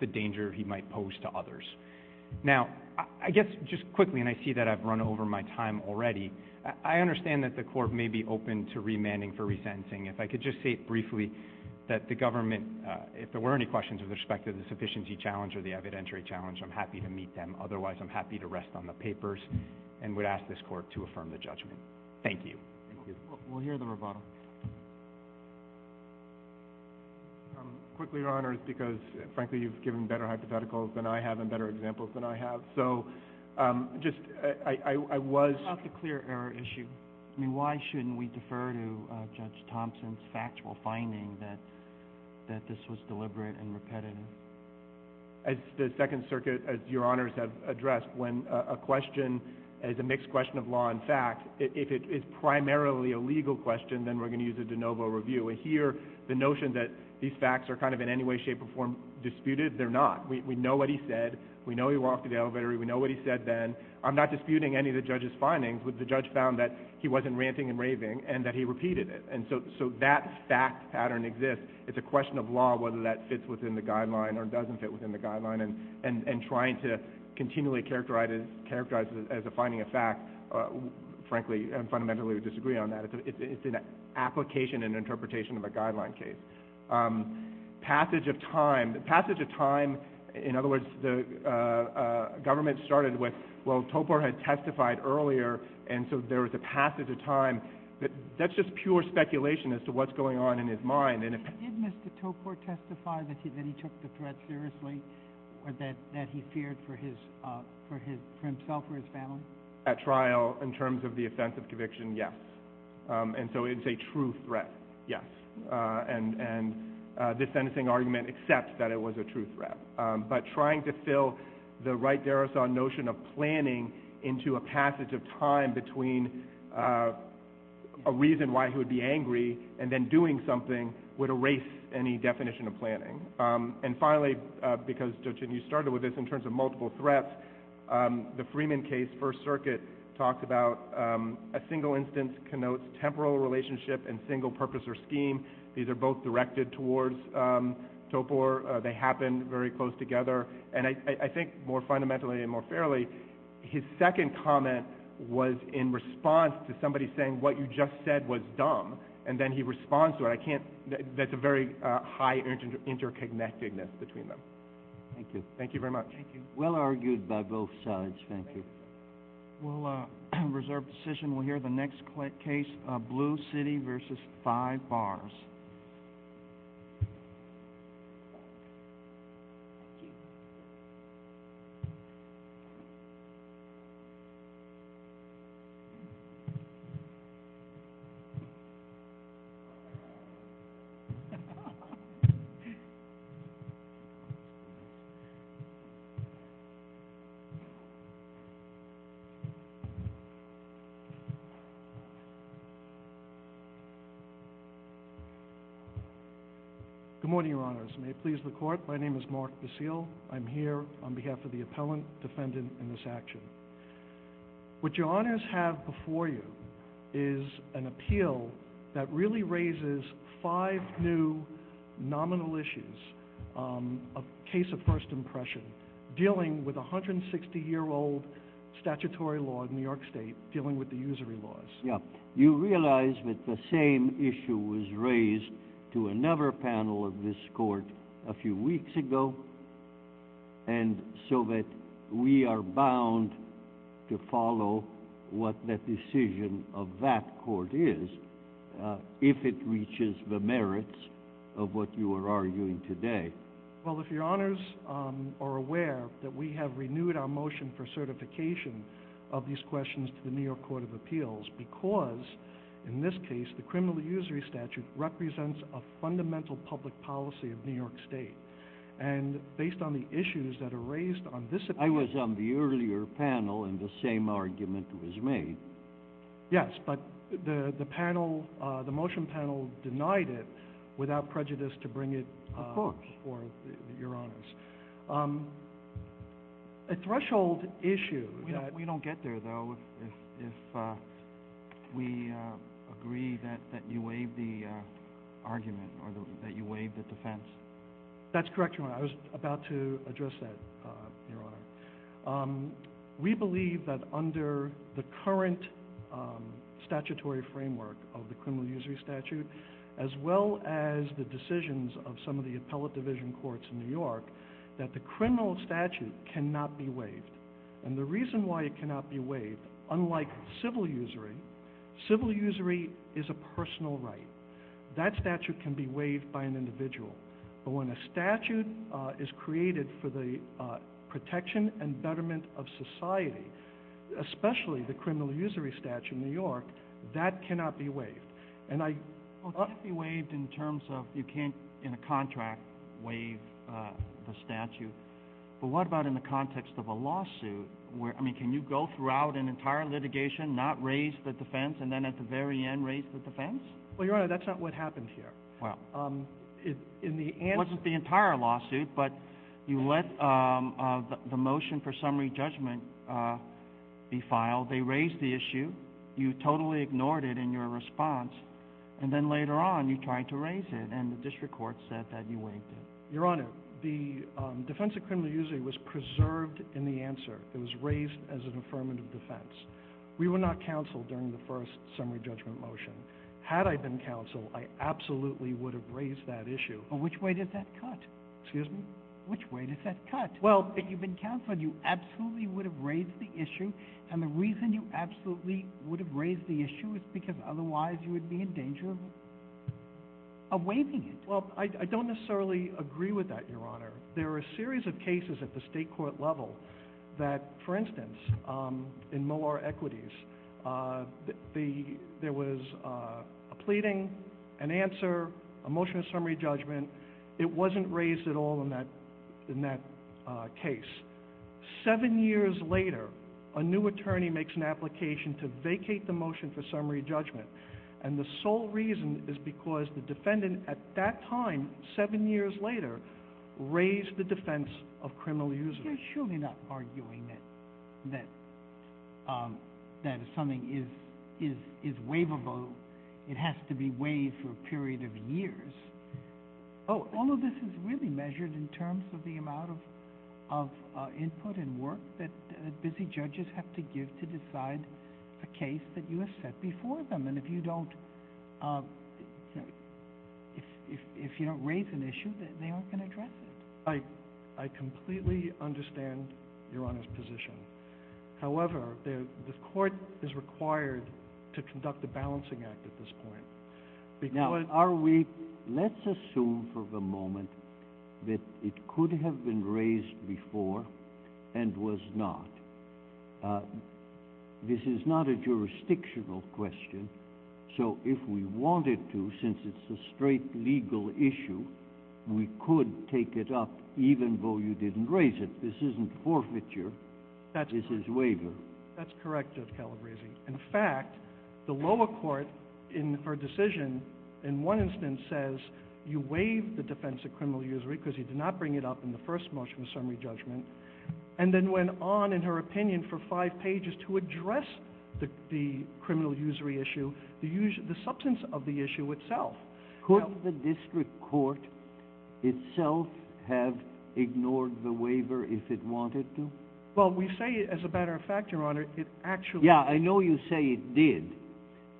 the danger he might pose to others. Now, I guess just quickly, and I see that I've run over my time already, I understand that the court may be open to remanding for resentencing. If I could just say briefly that the government, uh, if there were any questions with respect to the sufficiency challenge or the evidentiary challenge, I'm happy to meet them. Otherwise, I'm happy to rest on the papers and would ask this court to affirm the judgment. Thank you. We'll hear the rebuttal. Um, Quickly, Your Honors, because, frankly, you've given better hypotheticals than I have and better examples than I have. So, um, just, I was... About the clear error issue, I mean, why shouldn't we defer to uh, Judge Thompson's factual finding that this was deliberate and repetitive? As the Second Circuit, as Your Honors have addressed, when a question is a mixed question of law and fact, if it is primarily a legal question, then we're going to use a de novo review. And here, the notion that these facts are kind of in any way, shape, or form disputed, they're not. We know what he said. We know he walked to the elevator. We know what he said then. I'm not disputing any of the judge's findings. but The judge found that he wasn't ranting and raving and that he repeated it. And so that fact pattern exists. It's a question of law whether that fits within the guideline or doesn't fit within the guideline. And trying to continually characterize it as a finding of fact, uh, frankly, and fundamentally we disagree on that. It's an application and interpretation of a guideline case. Um, passage of time. Passage of time, in other words, the uh, uh, government started with, well, Topor had testified earlier, and so there was a passage of time. But that's just pure speculation as to what's going on in his mind. Did Mr. Topor testify that he took the threat seriously or that he feared uh, for himself or his family? At trial, in terms of the offense of conviction, yes. Um, and so it's a true threat, yes. Uh, and uh, this sentencing argument accepts that it was a true threat. Um, but trying to fill the Wright-Darrisaw notion of planning into a passage of time between uh, a reason why he would be angry and then doing something would erase any definition of planning. Um, and finally, because, Judge, you started with this in terms of multiple threats, um, the Freeman case, First Circuit, talked about um, a single instance connotes temporal relationship and single purpose or scheme. These are both directed towards um, Topor. Uh, they happen very close together. And I think more fundamentally and more fairly, his second comment was in response to somebody saying what you just said was dumb, and then he responds to it. I can't that's a very uh, high interconnectedness between them. Thank you. Thank you very much. Thank you. Well argued by both sides. Thank you. We'll uh, *clears throat* reserve decision. We'll hear the next case, uh, Blue Citi v. Five Bars. Good morning, Your Honors. May it please the Court, my name is Mark Basile. I'm here on behalf of the appellant defendant in this action. What Your Honors have before you is an appeal that really raises five new nominal issues, um, a case of first impression, dealing with a 160-year-old statutory law in New York State dealing with the usury laws. Yeah. You realize that the same issue was raised to another panel of this Court a few weeks ago, and so that we are bound to follow what the decision of that Court is uh, if it reaches the merits of what you are arguing today. Well, if Your Honors um, are aware that we have renewed our motion for certification of these questions to the New York Court of Appeals because, in this case, the criminal usury statute represents a fundamental public policy of New York State. And based on the issues that are raised on this. I was on the earlier panel and the same argument was made. Yes, but the panel, uh, the motion panel denied it without prejudice to bring it uh, before Your Honors. Um, a threshold issue. We don't get there, though, if uh, we agree that you waive the uh, argument or that you waive the defense. That's correct, Your Honor. I was about to address that, uh, Your Honor. Um, we believe that under the current um, statutory framework of the criminal usury statute, as well as the decisions of some of the appellate division courts in New York, that the criminal statute cannot be waived. And the reason why it cannot be waived, unlike civil usury, civil usury is a personal right. That statute can be waived by an individual. But when a statute uh, is created for the uh, protection and betterment of society, especially the criminal usury statute in New York, that cannot be waived. And I... Well, it can't be waived in terms of you can't, in a contract, waive uh, the statute. But what about in the context of a lawsuit? Where, I mean, can you go throughout an entire litigation, not raise the defense, and then at the very end raise the defense? Well, Your Honor, that's not what happened here. Well, um, in the... It wasn't the entire lawsuit, but you let um, uh, the motion for summary judgment uh, be filed. They raised the issue. You totally ignored it in your response. And then later on, you tried to raise it, and the district court said that you waived it. Your Honor, the um, defense of criminal usury was preserved in the answer. It was raised as an affirmative defense. We were not counsel during the first summary judgment motion. Had I been counsel, I absolutely would have raised that issue. Well, which way did that cut? Excuse me? Which way does that cut? Well... If you've been counsel, you absolutely would have raised the issue, and the reason you absolutely would have raised the issue is because otherwise you would be in danger of waiving it. Well, I don't necessarily agree with that, Your Honor. There are a series of cases at the state court level that, for instance, um, in Molar Equities, uh, there was uh, a pleading, an answer, a motion of summary judgment. It wasn't raised at all in that uh, case. Seven years later, a new attorney makes an application to vacate the motion for summary judgment, and the sole reason is because the defendant at that time, seven years later, raised the defense of criminal. You're surely not arguing that um, if something is waivable, it has to be waived for a period of years. Oh all of this is really measured in terms of the amount of uh, input and work that busy judges have to give to decide a case that you have set before them. And if you don't uh if if if you don't raise an issue, that they aren't going to address it. I I completely understand Your Honor's position. However, the court is required to conduct a balancing act at this point. Now, are we... Let's assume for the moment that it could have been raised before and was not. This is not a jurisdictional question, so if we wanted to, since it's a straight legal issue, we could take it up even though you didn't raise it. This isn't forfeiture. This is waiver. That's correct, Judge Calabresi. In fact, the lower court, in her decision, in one instance says, you waived the defense of criminal usury because you did not bring it up in the first motion of summary judgment, and then went on, in her opinion, for five pages to address the criminal usury issue, the substance of the issue itself. Could the district court itself have ignored the waiver if it wanted to? Well, we say, as a matter of fact, Your Honor, it actually... Yeah, I know you say it did,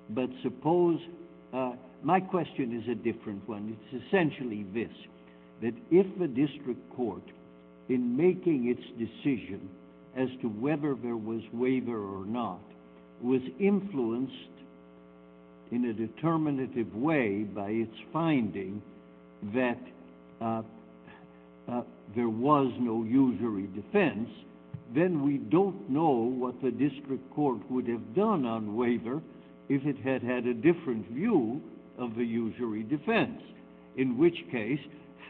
but suppose... Uh, my question is a different one. It's essentially this, that if the district court, in making its decision as to whether there was waiver or not, was influenced in a determinative way by its finding that uh, uh, there was no usury defense, then we don't know what the district court would have done on waiver if it had had a different view of the usury defense, in which case *laughs*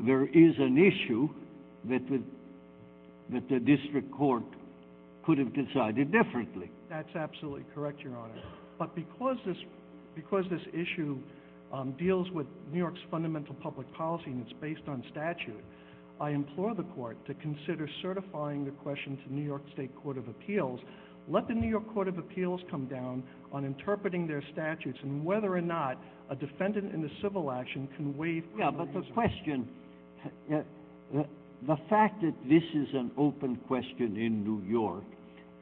there is an issue that the district court could have decided differently. That's absolutely correct, Your Honor. But because this issue um, deals with New York's fundamental public policy and it's based on statute, I implore the court to consider certifying the question to New York State Court of Appeals. Let the New York Court of Appeals come down on interpreting their statutes and whether or not a defendant in a civil action can waive. Yeah, but the question, uh, uh, the fact that this is an open question in New York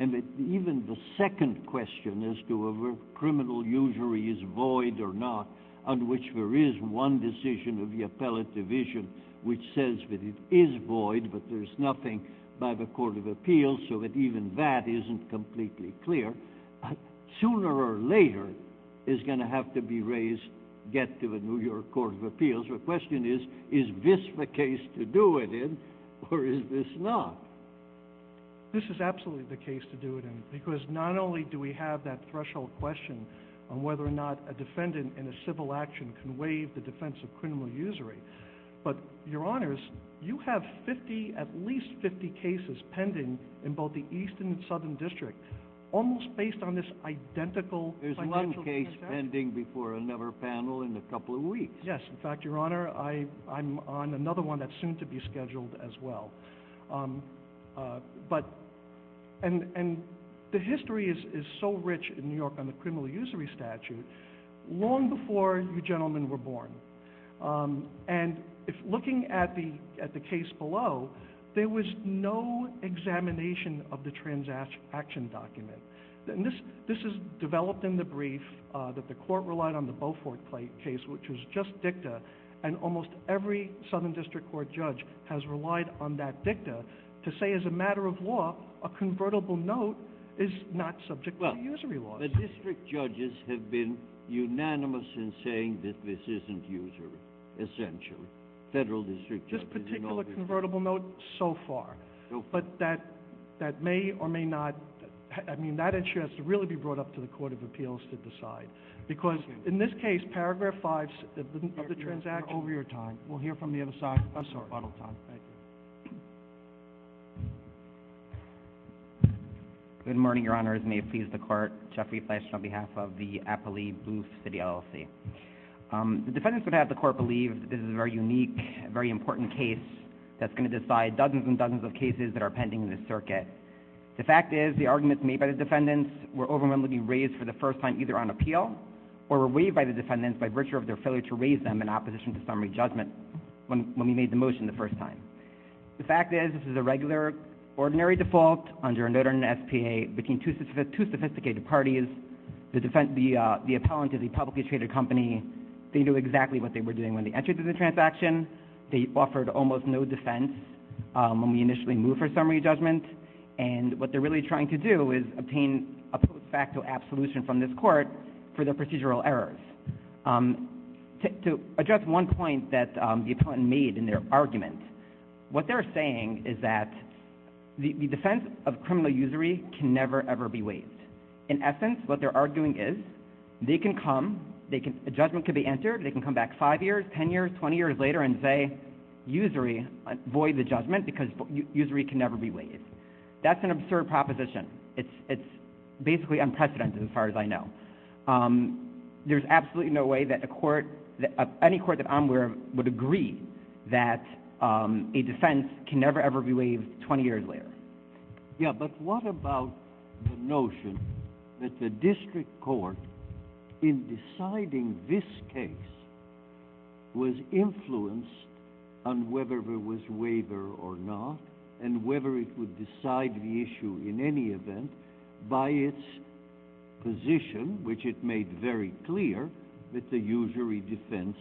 and that even the second question as to whether criminal usury is void or not, on which there is one decision of the appellate division which says that it is void but there's nothing by the Court of Appeals so that even that isn't completely clear, *laughs* sooner or later is going to have to be raised, get to the New York Court of Appeals. The question is, is this the case to do it in *laughs* or is this not? This is absolutely the case to do it in because not only do we have that threshold question on whether or not a defendant in a civil action can waive the defense of criminal usury, but, Your Honors, you have 50, at least 50 cases pending in both the Eastern and Southern District almost based on this identical financial transaction. There's one case pending before another panel in a couple of weeks. Yes. In fact, Your Honor, I'm on another one that's soon to be scheduled as well. Um, uh, but, and and the history is so rich in New York on the criminal usury statute long before you gentlemen were born. Um, and if looking at the at the case below, there was no examination of the transaction document. And this is developed in the brief uh, that the court relied on the Beaufort case, which was just dicta, and almost every Southern District Court judge has relied on that dicta to say as a matter of law, a convertible note is not subject to usury laws. The district judges have been unanimous in saying that this isn't usury, essentially. Federal district judges. This particular convertible note, so far. But that that may or may not, I mean, that issue has to really be brought up to the Court of Appeals to decide. Because in this case, paragraph 5 of the transaction. You're over your time. We'll hear from the other side. I'm sorry. Final time. Thank you. Good morning, Your Honors. May it please the Court. Jeffrey Flesch on behalf of the Appellee Blue Citi LLC. Um, the defendants would have the Court believe that this is a very unique, very important case that's going to decide dozens and dozens of cases that are pending in this circuit. The fact is, the arguments made by the defendants were overwhelmingly raised for the first time either on appeal or were waived by the defendants by virtue of their failure to raise them in opposition to summary judgment when we made the motion the first time. The fact is, this is a regular, ordinary default under a note on an SPA between two sophisticated parties. Uh, the appellant is a publicly traded company. They knew exactly what they were doing when they entered into the transaction. They offered almost no defense um, when we initially moved for summary judgment. And what they're really trying to do is obtain a post facto absolution from this Court for their procedural errors. Um, to address one point that um, the appellant made in their argument, what they're saying is that the defense of criminal usury can never, ever be waived. In essence, what they're arguing is they can come, a judgment can be entered, they can come back five years, ten years, 20 years later and say usury, uh, void the judgment because usury can never be waived. That's an absurd proposition. It's basically unprecedented as far as I know. Um, there's absolutely no way that a court, uh, any court that I'm aware of would agree that um, a defense can never, ever be waived 20 years later. Yeah, but what about the notion that the district court, in deciding this case, was influenced on whether there was waiver or not and whether it would decide the issue in any event by its position, which it made very clear that the usury defense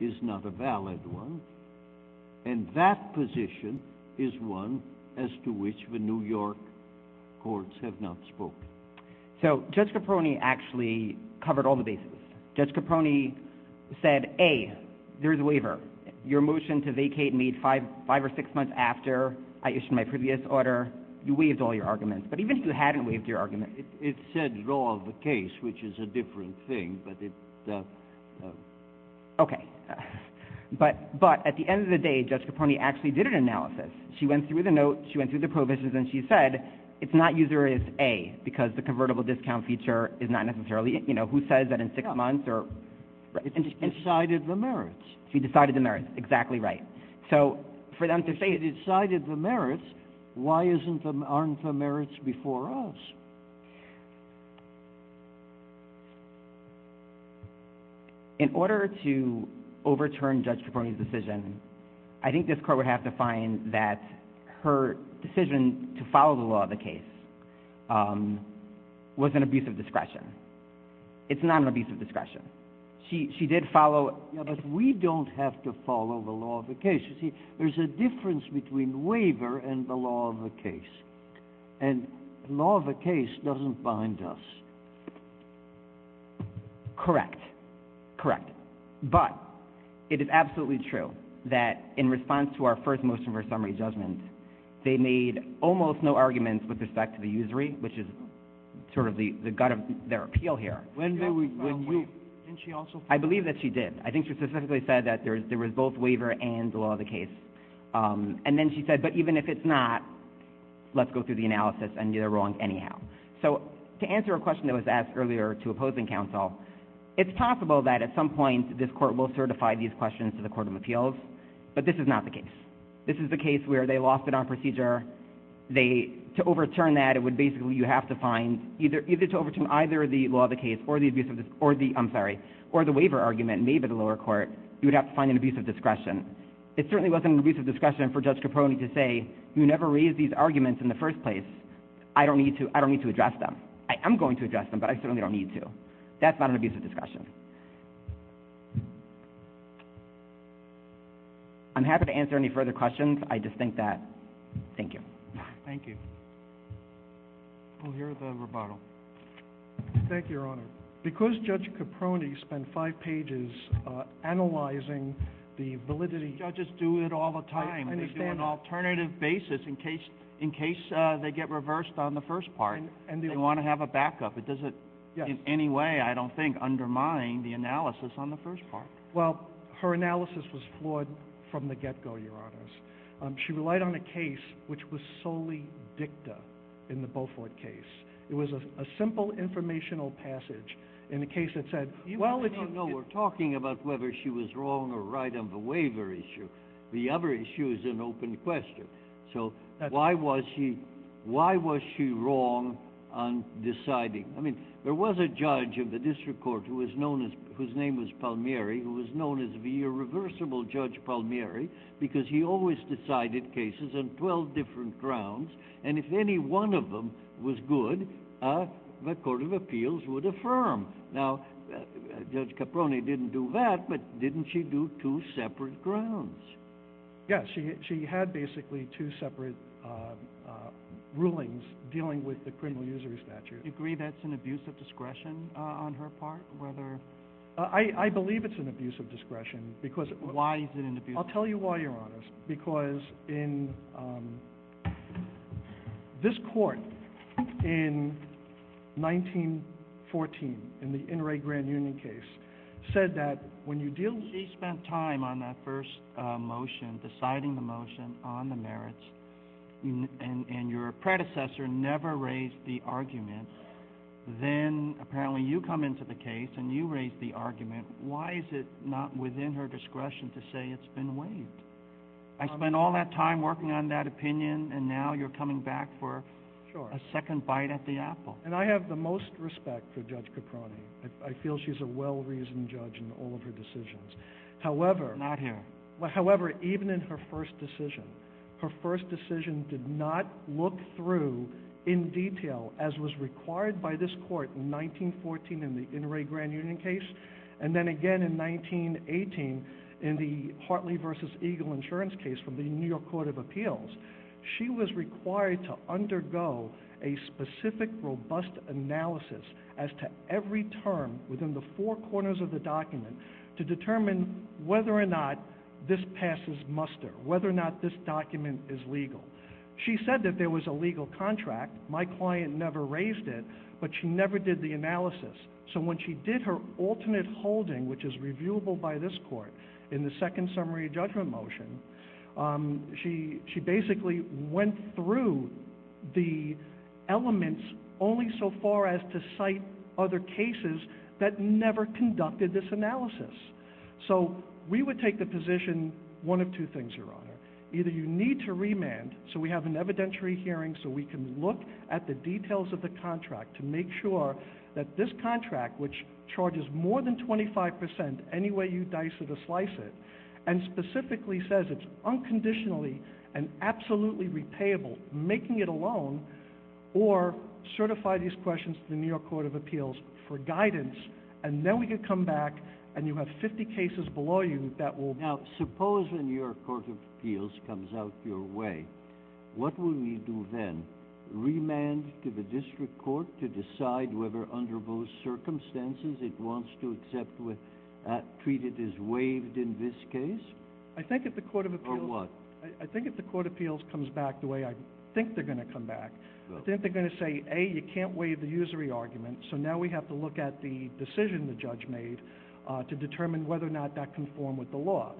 is not a valid one. And that position is one as to which the New York courts have not spoken. So Judge Caproni actually covered all the bases. Judge Caproni said, A, there's a waiver your motion to vacate made five or six months after I issued my previous order, you waived all your arguments. But even if you hadn't waived your argument... It said law of the case, which is a different thing, but it... Uh, uh. Okay. *laughs* But at the end of the day, Judge Caproni actually did an analysis. She went through the note, she went through the provisions, and she said it's not user usurious A because the convertible discount feature is not necessarily... You know, who says that in six months or... It decided the merits. She decided the merits. Exactly right. So for them to say... If she decided the merits, why aren't the merits before us? In order to overturn Judge Caproni's decision, I think this Court would have to find that her decision to follow the law of the case um, was an abuse of discretion. It's not an abuse of discretion. She did follow... Yeah, but we don't have to follow the law of the case. You see, there's a difference between waiver and the law of the case. And the law of the case doesn't bind us. Correct. Correct. But it is absolutely true that in response to our first motion for summary judgment, they made almost no arguments with respect to the usury, which is sort of the gut of their appeal here. When you... Didn't she also... I believe that she did. I think she specifically said that there was both waiver and the law of the case. Um, and then she said, but even if it's not, let's go through the analysis and you're wrong anyhow. So to answer a question that was asked earlier to opposing counsel, it's possible that at some point this Court will certify these questions to the Court of Appeals, but this is not the case. This is the case where they lost it on procedure. To overturn that, it would basically... You have to find... Either to overturn either the law of the case or the abuse of... Or the... I'm sorry. Or the waiver argument made by the lower court, you would have to find an abuse of discretion. It certainly wasn't an abuse of discretion for Judge Caproni to say, you never raised these arguments in the first place. I don't need to address them. I'm going to address them, but I certainly don't need to. That's not an abuse of discretion. I'm happy to answer any further questions. I just think that... Thank you. Thank you. We'll hear the rebuttal. Thank you, Your Honor. Because Judge Caproni spent five pages uh, analyzing the validity... Judges do it all the time. I understand. They do an alternative basis in case uh, they get reversed on the first part. And they want to have a backup. It doesn't in any way, I don't think, undermine the analysis on the first part. Well, her analysis was flawed from the get-go, Your Honors. Um, she relied on a case which was solely dicta in the Beaufort case. It was a simple informational passage in a case that said, well, if you... No, we're talking about whether she was wrong or right on the waiver issue. The other issue is an open question. So why was she why was she wrong on deciding? I mean, there was a judge of the district court who was known as, whose name was Palmieri, who was known as the irreversible Judge Palmieri, because he always decided cases on 12 different grounds, and if any one of them was good, uh, the Court of Appeals would affirm. Now, uh, uh, Judge Caproni didn't do that, but didn't she do two separate grounds? Yes, she had basically two separate rulings dealing with the criminal usury statute. Do you agree that's an abuse of discretion uh, on her part, whether... Uh, I believe it's an abuse of discretion, because... Why is it an abuse? I'll tell you why, Your Honors. Because in um, this court, in 1914, in the In re Grand Union case, said that when you deal... She spent time on that first uh, motion, deciding the motion on the merits, and your predecessor never raised the argument. Then, apparently, you come into the case, and you raise the argument. Why is it not within her discretion to say it's been waived? I um, spent all that time working on that opinion, and now you're coming back for a second bite at the apple. And I have the most respect for Judge Caproni. I feel she's a well-reasoned judge in all of her decisions. However... Not here. However, even in her first decision, her first decision did not look through in detail, as was required by this court in 1914 in the In re Grand Union case, and then again in 1918 in the Hartley v. Eagle insurance case from the New York Court of Appeals. She was required to undergo a specific, robust analysis as to every term within the four corners of the document to determine whether or not this passes muster, whether or not this document is legal. She said that there was a legal contract. My client never raised it, but she never did the analysis. So when she did her alternate holding, which is reviewable by this court in the second summary judgment motion, um, she basically went through the elements only so far as to cite other cases that never conducted this analysis. So we would take the position, one of two things, Your Honor. Either you need to remand so we have an evidentiary hearing so we can look at the details of the contract to make sure that this contract, which charges more than 25% any way you dice it or slice it, and specifically says it's unconditionally and absolutely repayable, making it a loan, or certify these questions to the New York Court of Appeals for guidance, and then we could come back and you have 50 cases below you that will... Now, suppose the New York Court of Appeals comes out your way. What will we do then? Remand to the district court to decide whether under those circumstances it wants to accept, uh, treat it as waived in this case? I think if the Court of Appeals... Or what? I think if the Court of Appeals comes back the way I think they're going to come back, I think they're going to say, A, you can't waive the usury argument, so now we have to look at the decision the judge made Uh, to determine whether or not that conformed with the law.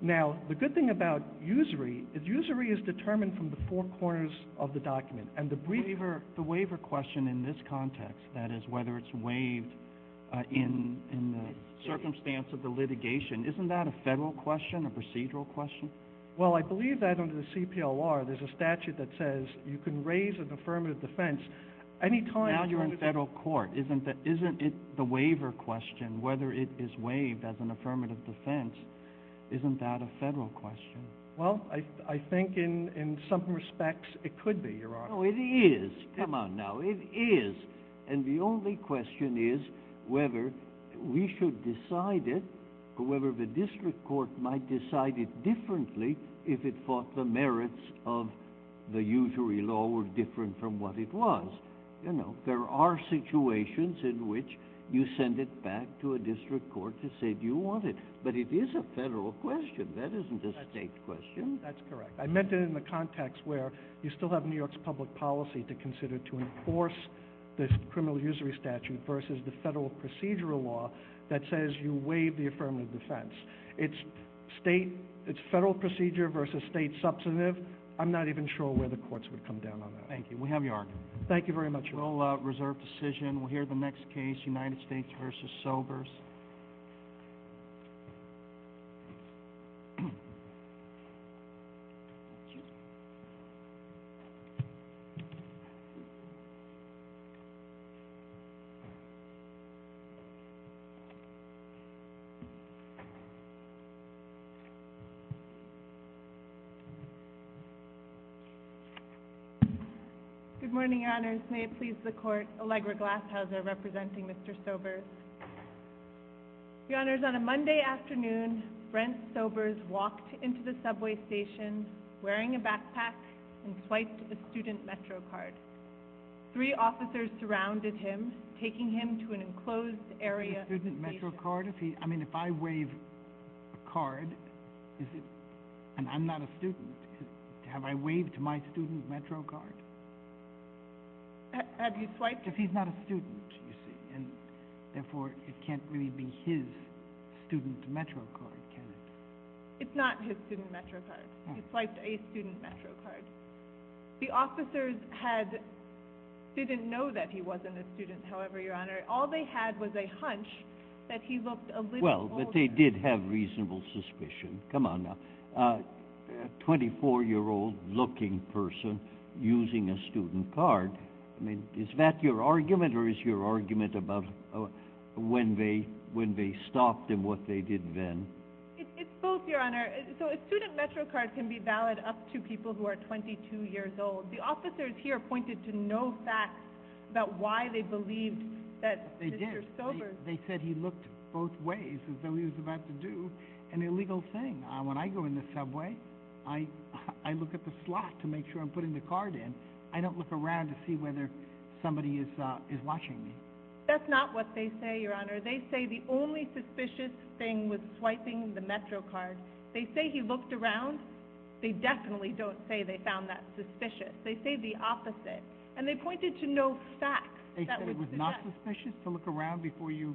Now, the good thing about usury is usury is determined from the four corners of the document, and the brief... The waiver question in this context, that is, whether it's waived uh, in the circumstance of the litigation, isn't that a federal question, a procedural question? Well, I believe that under the CPLR there's a statute that says you can raise an affirmative defense any time... Now you're in federal court. Isn't it the waiver question, whether it is waived as an affirmative defense, isn't that a federal question? Well, I think in some respects it could be, Your Honor. No, it is. Come on now. It is. And the only question is whether we should decide it or whether the district court might decide it differently if it thought the merits of the usury law were different from what it was. You know, there are situations in which you send it back to a district court to say, do you want it? But it is a federal question. That isn't a state question. That's correct. I meant it in the context where you still have New York's public policy to consider to enforce this criminal usury statute versus the federal procedural law that says you waive the affirmative defense. It's state, it's federal procedure versus state substantive. I'm not even sure where the courts would come down on that. Thank you. We have your argument. Thank you very much. We'll uh, reserve decision. We'll hear the next case, United States v. Sobers. Good morning, Your Honors. May it please the Court, Allegra Glashausser representing Mr. Sobers. Your Honors, on a Monday afternoon, Brent Sobers walked into the subway station wearing a backpack and swiped a student Metro card. Three officers surrounded him, taking him to an enclosed area. A student Metro card? I mean, if I wave a card, and I'm not a student, have I waved my student Metro card? Have you swiped? If he's not a student, you see, and therefore it can't really be his student Metro card, can it? It's not his student Metro card. Oh. He swiped a student Metro card. The officers had didn't know that he wasn't a student, however, Your Honor. All they had was a hunch that he looked a little older. Well, but they did have reasonable suspicion. Come on now. Uh, a 24-year-old looking person using a student card, I mean, is that your argument, or is your argument about uh, when they stopped and what they did then? It's both, Your Honor. So a student Metro card can be valid up to people who are 22 years old. The officers here pointed to no facts about why they believed that Mr. Sobers They said he looked both ways, as though he was about to do an illegal thing. Uh, when I go in the subway, *laughs* I look at the slot to make sure I'm putting the card in. I don't look around to see whether somebody uh, is watching me. That's not what they say, Your Honor. They say the only suspicious thing was swiping the Metro card They say he looked around. They definitely don't say they found that suspicious. They say the opposite. And they pointed to no facts They said it was not suspicious to look around before you...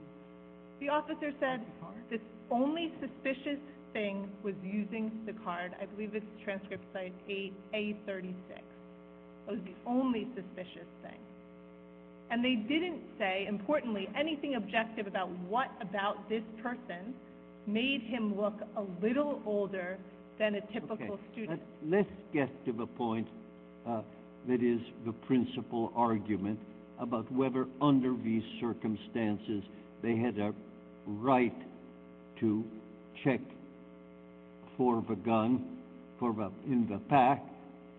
The officer said the the only suspicious thing was using the card. I believe it's transcript cite A36. Was the only suspicious thing. And they didn't say, importantly, anything objective about what about this person made him look a little older than a typical student. let- Let's get to the point uh, that is the principal argument about whether under these circumstances they had a right to check for the gun for the, in the pack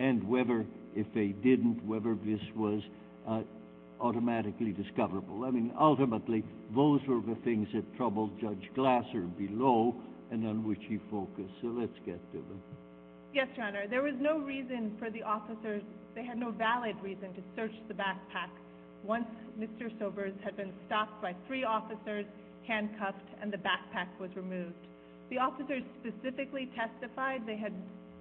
and whether, if they didn't, whether this was uh, automatically discoverable. I mean, ultimately, those were the things that troubled Judge Glasser below and on which he focused. So let's get to them. Yes, Your Honor. There was no reason for the officers, they had no valid reason to search the backpack once Mr. Sobers had been stopped by three officers, handcuffed, and the backpack was removed. The officers specifically testified, they had,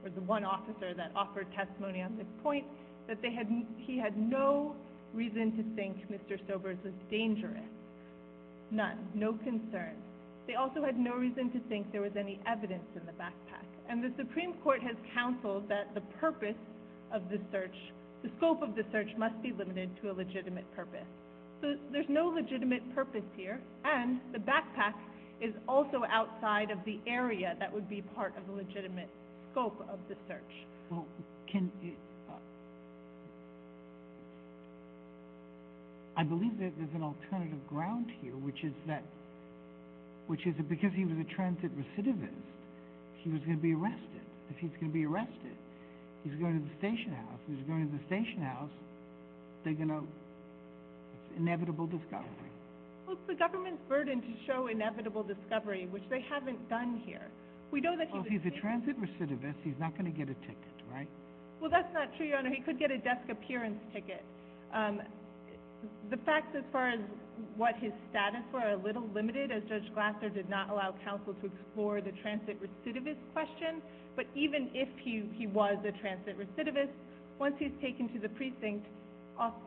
or the one officer that offered testimony on this point, that he had no reason to think Mr. Sobers was dangerous. None. No concern. They also had no reason to think there was any evidence in the backpack. And the Supreme Court has counseled that the purpose of the search, the scope of the search must be limited to a legitimate purpose. So there's no legitimate purpose here, and the backpack is also outside of the area that would be part of the legitimate scope of the search. Well, can... Uh, I believe that there's an alternative ground here, which is that, which is that because he was a transit recidivist, he was going to be arrested. If he's going to be arrested, he's going to the station house. If he's going to the station house, they're going to... It's inevitable discovery. Well, it's the government's burden to show inevitable discovery, which they haven't done here. We know that he Well, if he's a transit recidivist, he's not going to get a ticket, right? Well, that's not true, Your Honor. He could get a desk appearance ticket. Um, the facts as far as what his status were are a little limited, as Judge Glasser did not allow counsel to explore the transit recidivist question. But even if he, he was a transit recidivist, once he's taken to the precinct,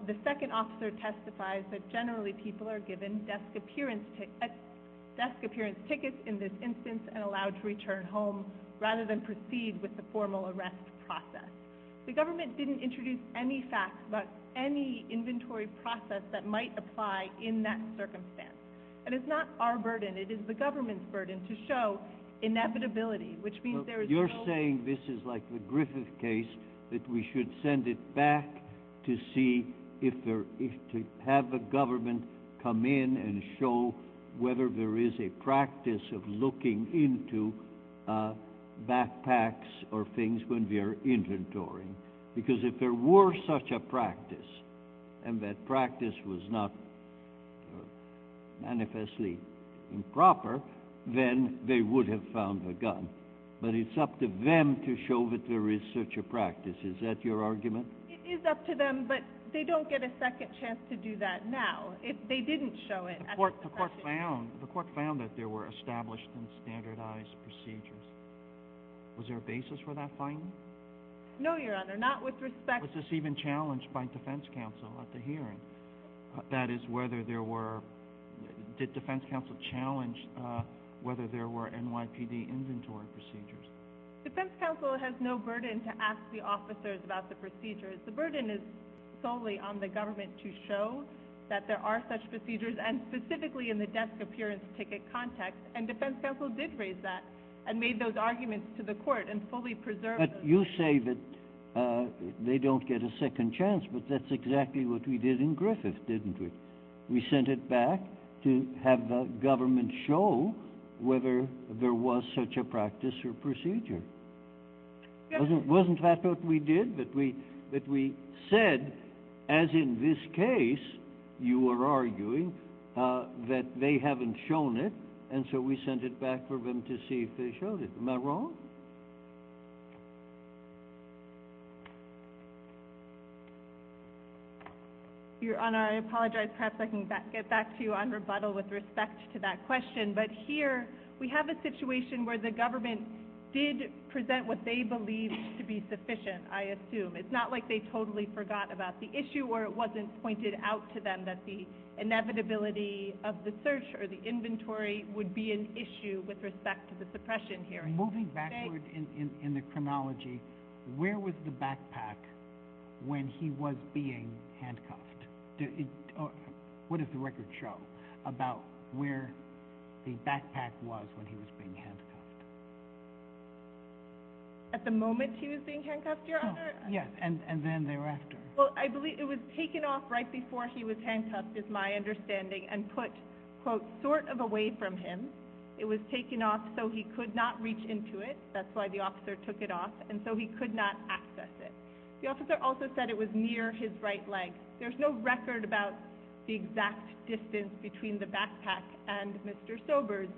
the second officer testifies that generally people are given desk appearance, uh, desk appearance tickets in this instance and allowed to return home rather than proceed with the formal arrest process. The government didn't introduce any facts about any inventory process that might apply in that circumstance. And it's not our burden, it is the government's burden to show inevitability, which means there is You're saying this is like the Griffith case, that we should send it back to see if there, if to have the government come in and show whether there is a practice of looking into uh, backpacks or things when we are inventorying. Because if there were such a practice, and that practice was not uh, manifestly improper, then they would have found the gun. But it's up to them to show that there is such a practice. Is that your argument? Is up to them, but they don't get a second chance to do that now. If they didn't show it The court, the the court session. found, the court found that there were established and standardized procedures. Was there a basis for that finding? No, Your Honor, not with respect... Was this even challenged by defense counsel at the hearing? Uh, That is, whether there were, did defense counsel challenge uh, whether there were NYPD inventory procedures? Defense counsel has no burden to ask the officers about the procedures. The burden is solely on the government to show that there are such procedures, and specifically in the desk appearance ticket context. And defense counsel did raise that and made those arguments to the court and fully preserved But you say that uh, they don't get a second chance, but that's exactly what we did in Griffith, didn't we? We sent it back to have the government show whether there was such a practice or procedure. Wasn't, that what we did? That we, that we said, as in this case, you were arguing, uh, that they haven't shown it, and so we sent it back for them to see if they showed it. Am I wrong? Your Honor, I apologize. Perhaps I can get back to you on rebuttal with respect to that question. But here we have a situation where the government did present what they believed to be sufficient, I assume. It's not like they totally forgot about the issue or it wasn't pointed out to them that the inevitability of the search or the inventory would be an issue with respect to the suppression hearing. Moving backward in the chronology, where was the backpack when he was being handcuffed? What does the record show about where the backpack was when he was being handcuffed? At the moment he was being handcuffed, Your oh, Honor? Yes, and then thereafter. Well, I believe it was taken off right before he was handcuffed, is my understanding, and put, quote, sort of away from him. It was taken off so he could not reach into it. That's why the officer took it off, and so he could not access it. The officer also said it was near his right leg. There's no record about the exact distance between the backpack and Mr. Sobers.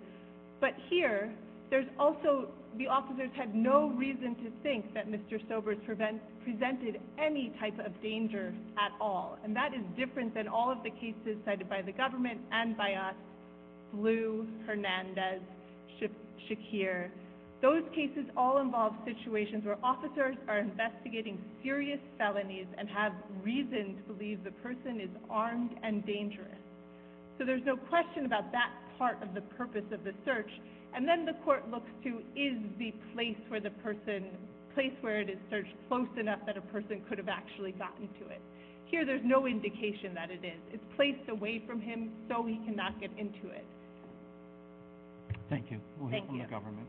But here, there's also, the officers had no reason to think that Mr. Sobers presented any type of danger at all. And that is different than all of the cases cited by the government and by us, Blue, Hernandez, Shakir. Those cases all involve situations where officers are investigating serious felonies and have reason to believe the person is armed and dangerous. So there's no question about that part of the purpose of the search. And then the court looks to, is the place where the person, place where it is searched close enough that a person could have actually gotten to it? Here, there's no indication that it is. It's placed away from him so he cannot get into it. Thank you. We'll hear Thank from the you. government.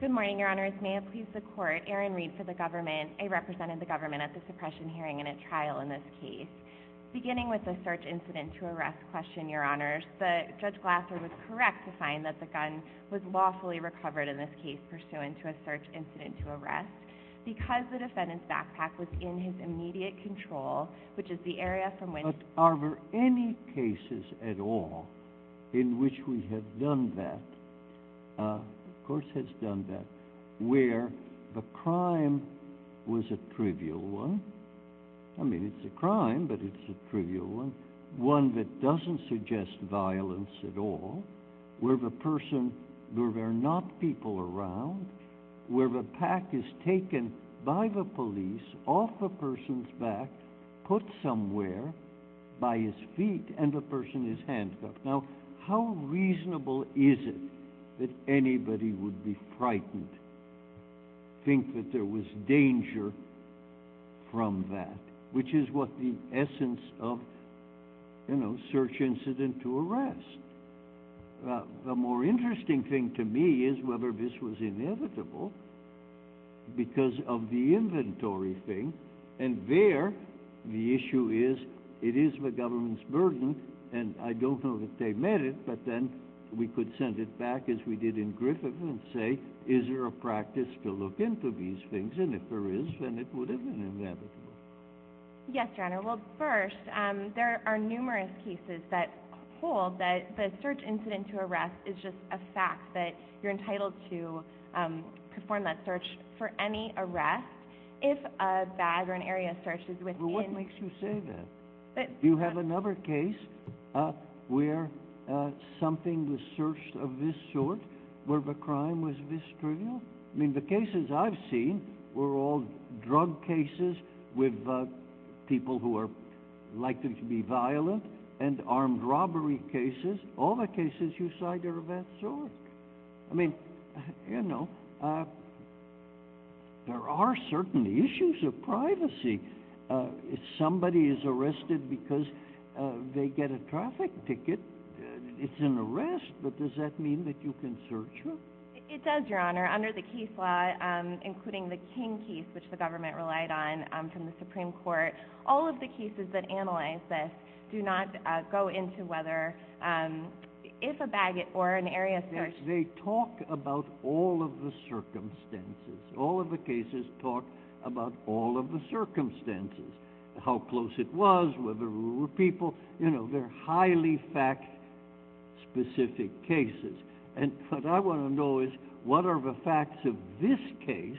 Good morning, Your Honors. May it please the Court. Erin Reed for the government. I represented the government at the suppression hearing and at trial in this case. Beginning with the search incident to arrest question, Your Honors, the Judge Glasser was correct to find that the gun was lawfully recovered in this case pursuant to a search incident to arrest. Because the defendant's backpack was in his immediate control, which is the area from which... But are there any cases at all in which we have done that, uh, the court has done that, where the crime was a trivial one? I mean, it's a crime, but it's a trivial one. One that doesn't suggest violence at all, where the person, where there are not people around, where the pack is taken by the police off the person's back, put somewhere by his feet, and the person is handcuffed. Now, how reasonable is it that anybody would be frightened, think that there was danger from that, which is what the essence of, you know, search incident to arrest? Uh, the more interesting thing to me is whether this was inevitable because of the inventory thing. And there, the issue is, it is the government's burden, and I don't know that they met it, but then we could send it back, as we did in Griffith, and say, is there a practice to look into these things? And if there is, then it would have been inevitable. Yes, Your Honor. Well, first, um, there are numerous cases that hold that the search incident to arrest is just a fact that you're entitled to um, perform that search for any arrest if a bag or an area search is within... Well, what makes you say that? Do you have another case uh, where uh, something was searched of this sort, where the crime was this trivial? I mean, the cases I've seen were all drug cases with uh, people who are likely to be violent and armed robbery cases. All the cases you cite are of that sort. I mean, you know, uh, there are certain issues of privacy. Uh, if somebody is arrested because uh, they get a traffic ticket, it's an arrest, but does that mean that you can search them? It does, Your Honor. Under the case law, um, including the King case, which the government relied on um, from the Supreme Court, all of the cases that analyze this do not uh, go into whether, um, if a bag or an area search... They talk about all of the circumstances. All of the cases talk about all of the circumstances, how close it was, whether there were people. You know, they're highly fact-specific cases. And what I want to know is, what are the facts of this case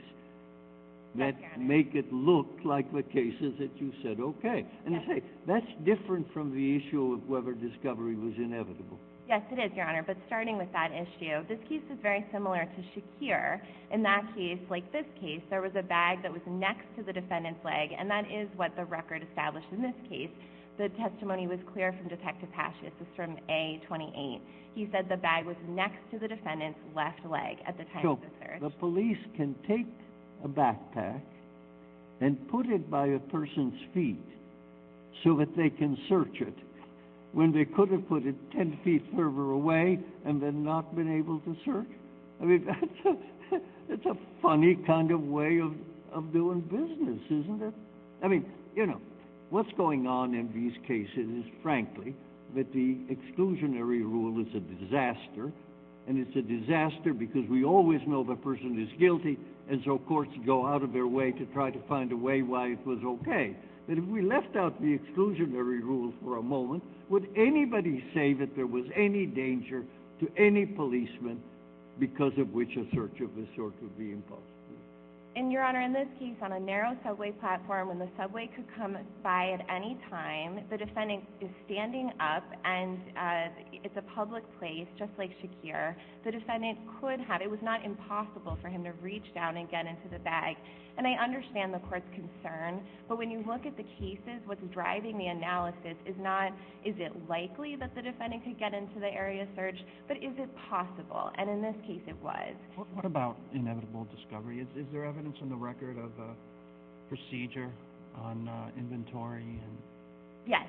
that make it look like the cases that you said, okay. And I say, that's different from the issue of whether discovery was inevitable. Yes, it is, Your Honor, but starting with that issue, this case is very similar to Shakir. In that case, like this case, there was a bag that was next to the defendant's leg, and that is what the record established in this case. The testimony was clear from Detective Pashas. This is from A28. He said the bag was next to the defendant's left leg at the time of the search. The police can take a backpack and put it by a person's feet so that they can search it when they could have put it 10 feet further away and then not been able to search? I mean, *laughs* that's a funny kind of way of doing business, isn't it? I mean, you know, what's going on in these cases is, frankly, that the exclusionary rule is a disaster, and it's a disaster because we always know the person is guilty, and so courts go out of their way to try to find a way why it was okay. But if we left out the exclusionary rule for a moment, would anybody say that there was any danger to any policeman because of which a search of this sort would be impossible? And, Your Honor, in this case, on a narrow subway platform, when the subway could come by at any time, the defendant is standing up, and uh, it's a public place, just like Shakir. The defendant could have. It was not impossible for him to reach down and get into the bag. And I understand the court's concern, but when you look at the cases, what's driving the analysis is not is it likely that the defendant could get into the area searched, but is it possible? And in this case, it was. What about inevitable discovery? Is there evidence in the record of a procedure on uh, inventory? And yes,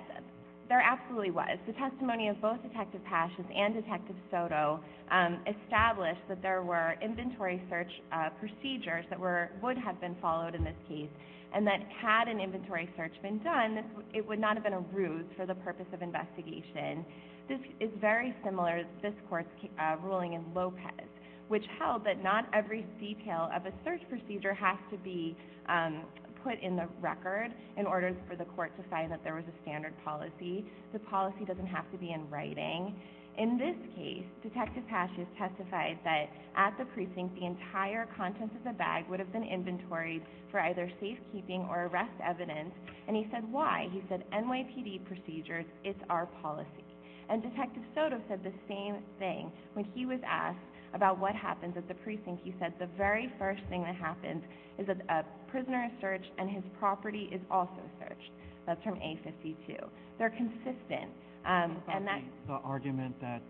there absolutely was. The testimony of both Detective Pashas and Detective Soto um, established that there were inventory search uh, procedures that would have been followed in this case, and that had an inventory search been done, it would not have been a ruse for the purpose of investigation. This is very similar to this court's uh, ruling in Lopez, which held that not every detail of a search procedure has to be um, put in the record in order for the court to find that there was a standard policy. The policy doesn't have to be in writing. In this case, Detective Pashas testified that at the precinct, the entire contents of the bag would have been inventoried for either safekeeping or arrest evidence, and he said why. He said NYPD procedures, it's our policy. And Detective Soto said the same thing. When he was asked about what happens at the precinct, he said the very first thing that happens is that a prisoner is searched and his property is also searched. That's from A52. They're consistent. Um and that's the argument that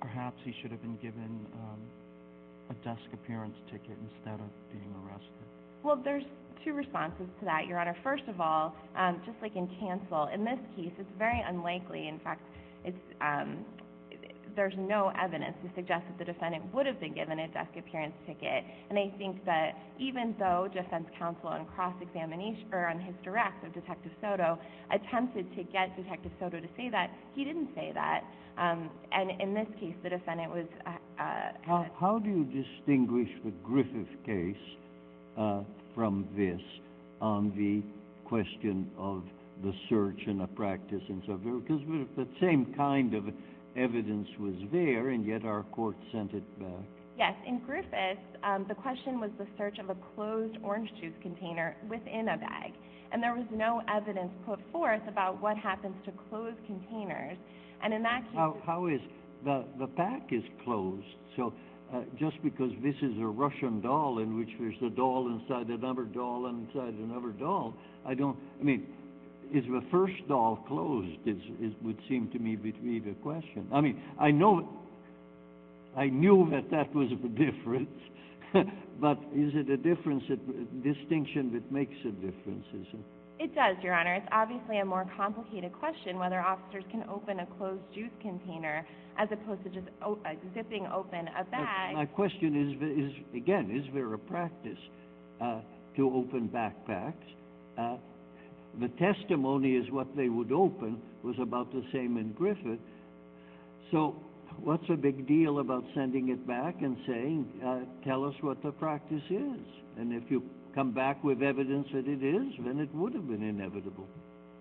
perhaps he should have been given um, a desk appearance ticket instead of being arrested. Well, there's two responses to that, Your Honor. First of all, um, just like in Cancel, in this case, it's very unlikely. In fact, um, there's no evidence to suggest that the defendant would have been given a desk appearance ticket. And I think that even though defense counsel on cross-examination or on his direct of Detective Soto attempted to get Detective Soto to say that, he didn't say that. Um, and in this case, the defendant was... Uh, uh, how do you distinguish the Griffith case uh, from this on the question of the search and the practice and so forth? Because the same kind of evidence was there, and yet our court sent it back. Yes. In Griffith, um, the question was the search of a closed orange juice container within a bag. And there was no evidence put forth about what happens to closed containers. And in that case... How is... The pack is closed. So uh, just because this is a Russian doll in which there's a doll inside another doll inside another doll, I don't... I mean, is the first doll closed? It would seem to me to be the question. I mean, I know... I knew that that was the difference. *laughs* But is it a difference, a distinction that makes a difference, is it? It does, Your Honor. It's obviously a more complicated question whether officers can open a closed juice container as opposed to just uh, zipping open a bag. My question is, again, is there a practice uh, to open backpacks? Uh, The testimony is what they would open was about the same in Griffith. So what's the big deal about sending it back and saying, uh, tell us what the practice is? And if you come back with evidence that it is, then it would have been inevitable.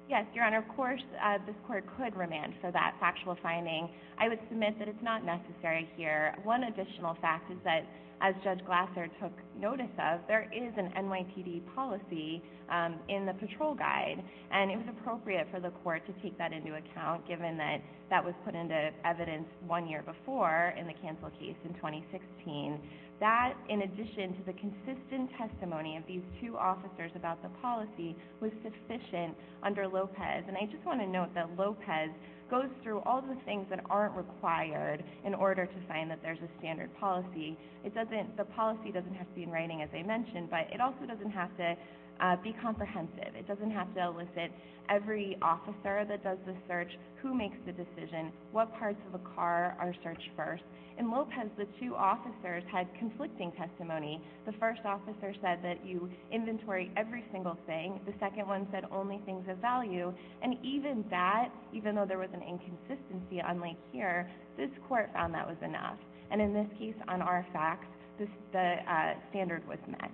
Yes, Your Honor. Of course, uh, this court could remand for that factual finding. I would submit that it's not necessary here. One additional fact is that, as Judge Glasser took notice of, there is an NYPD policy um, in the patrol guide. And it was appropriate for the court to take that into account, given that that was put into evidence one year before in the cancel case in 2016, that, in addition to the consistent testimony of these two officers about the policy, was sufficient under Lopez. And I just want to note that Lopez goes through all the things that aren't required in order to find that there's a standard policy. The policy doesn't have to be in writing, as I mentioned, but it also doesn't have to Uh, be comprehensive. It doesn't have to elicit every officer that does the search, who makes the decision, what parts of a car are searched first. In Lopez, the two officers had conflicting testimony. The first officer said that you inventory every single thing. The second one said only things of value. And even that, even though there was an inconsistency, unlike here, this court found that was enough. And in this case, on our facts, the uh, standard was met.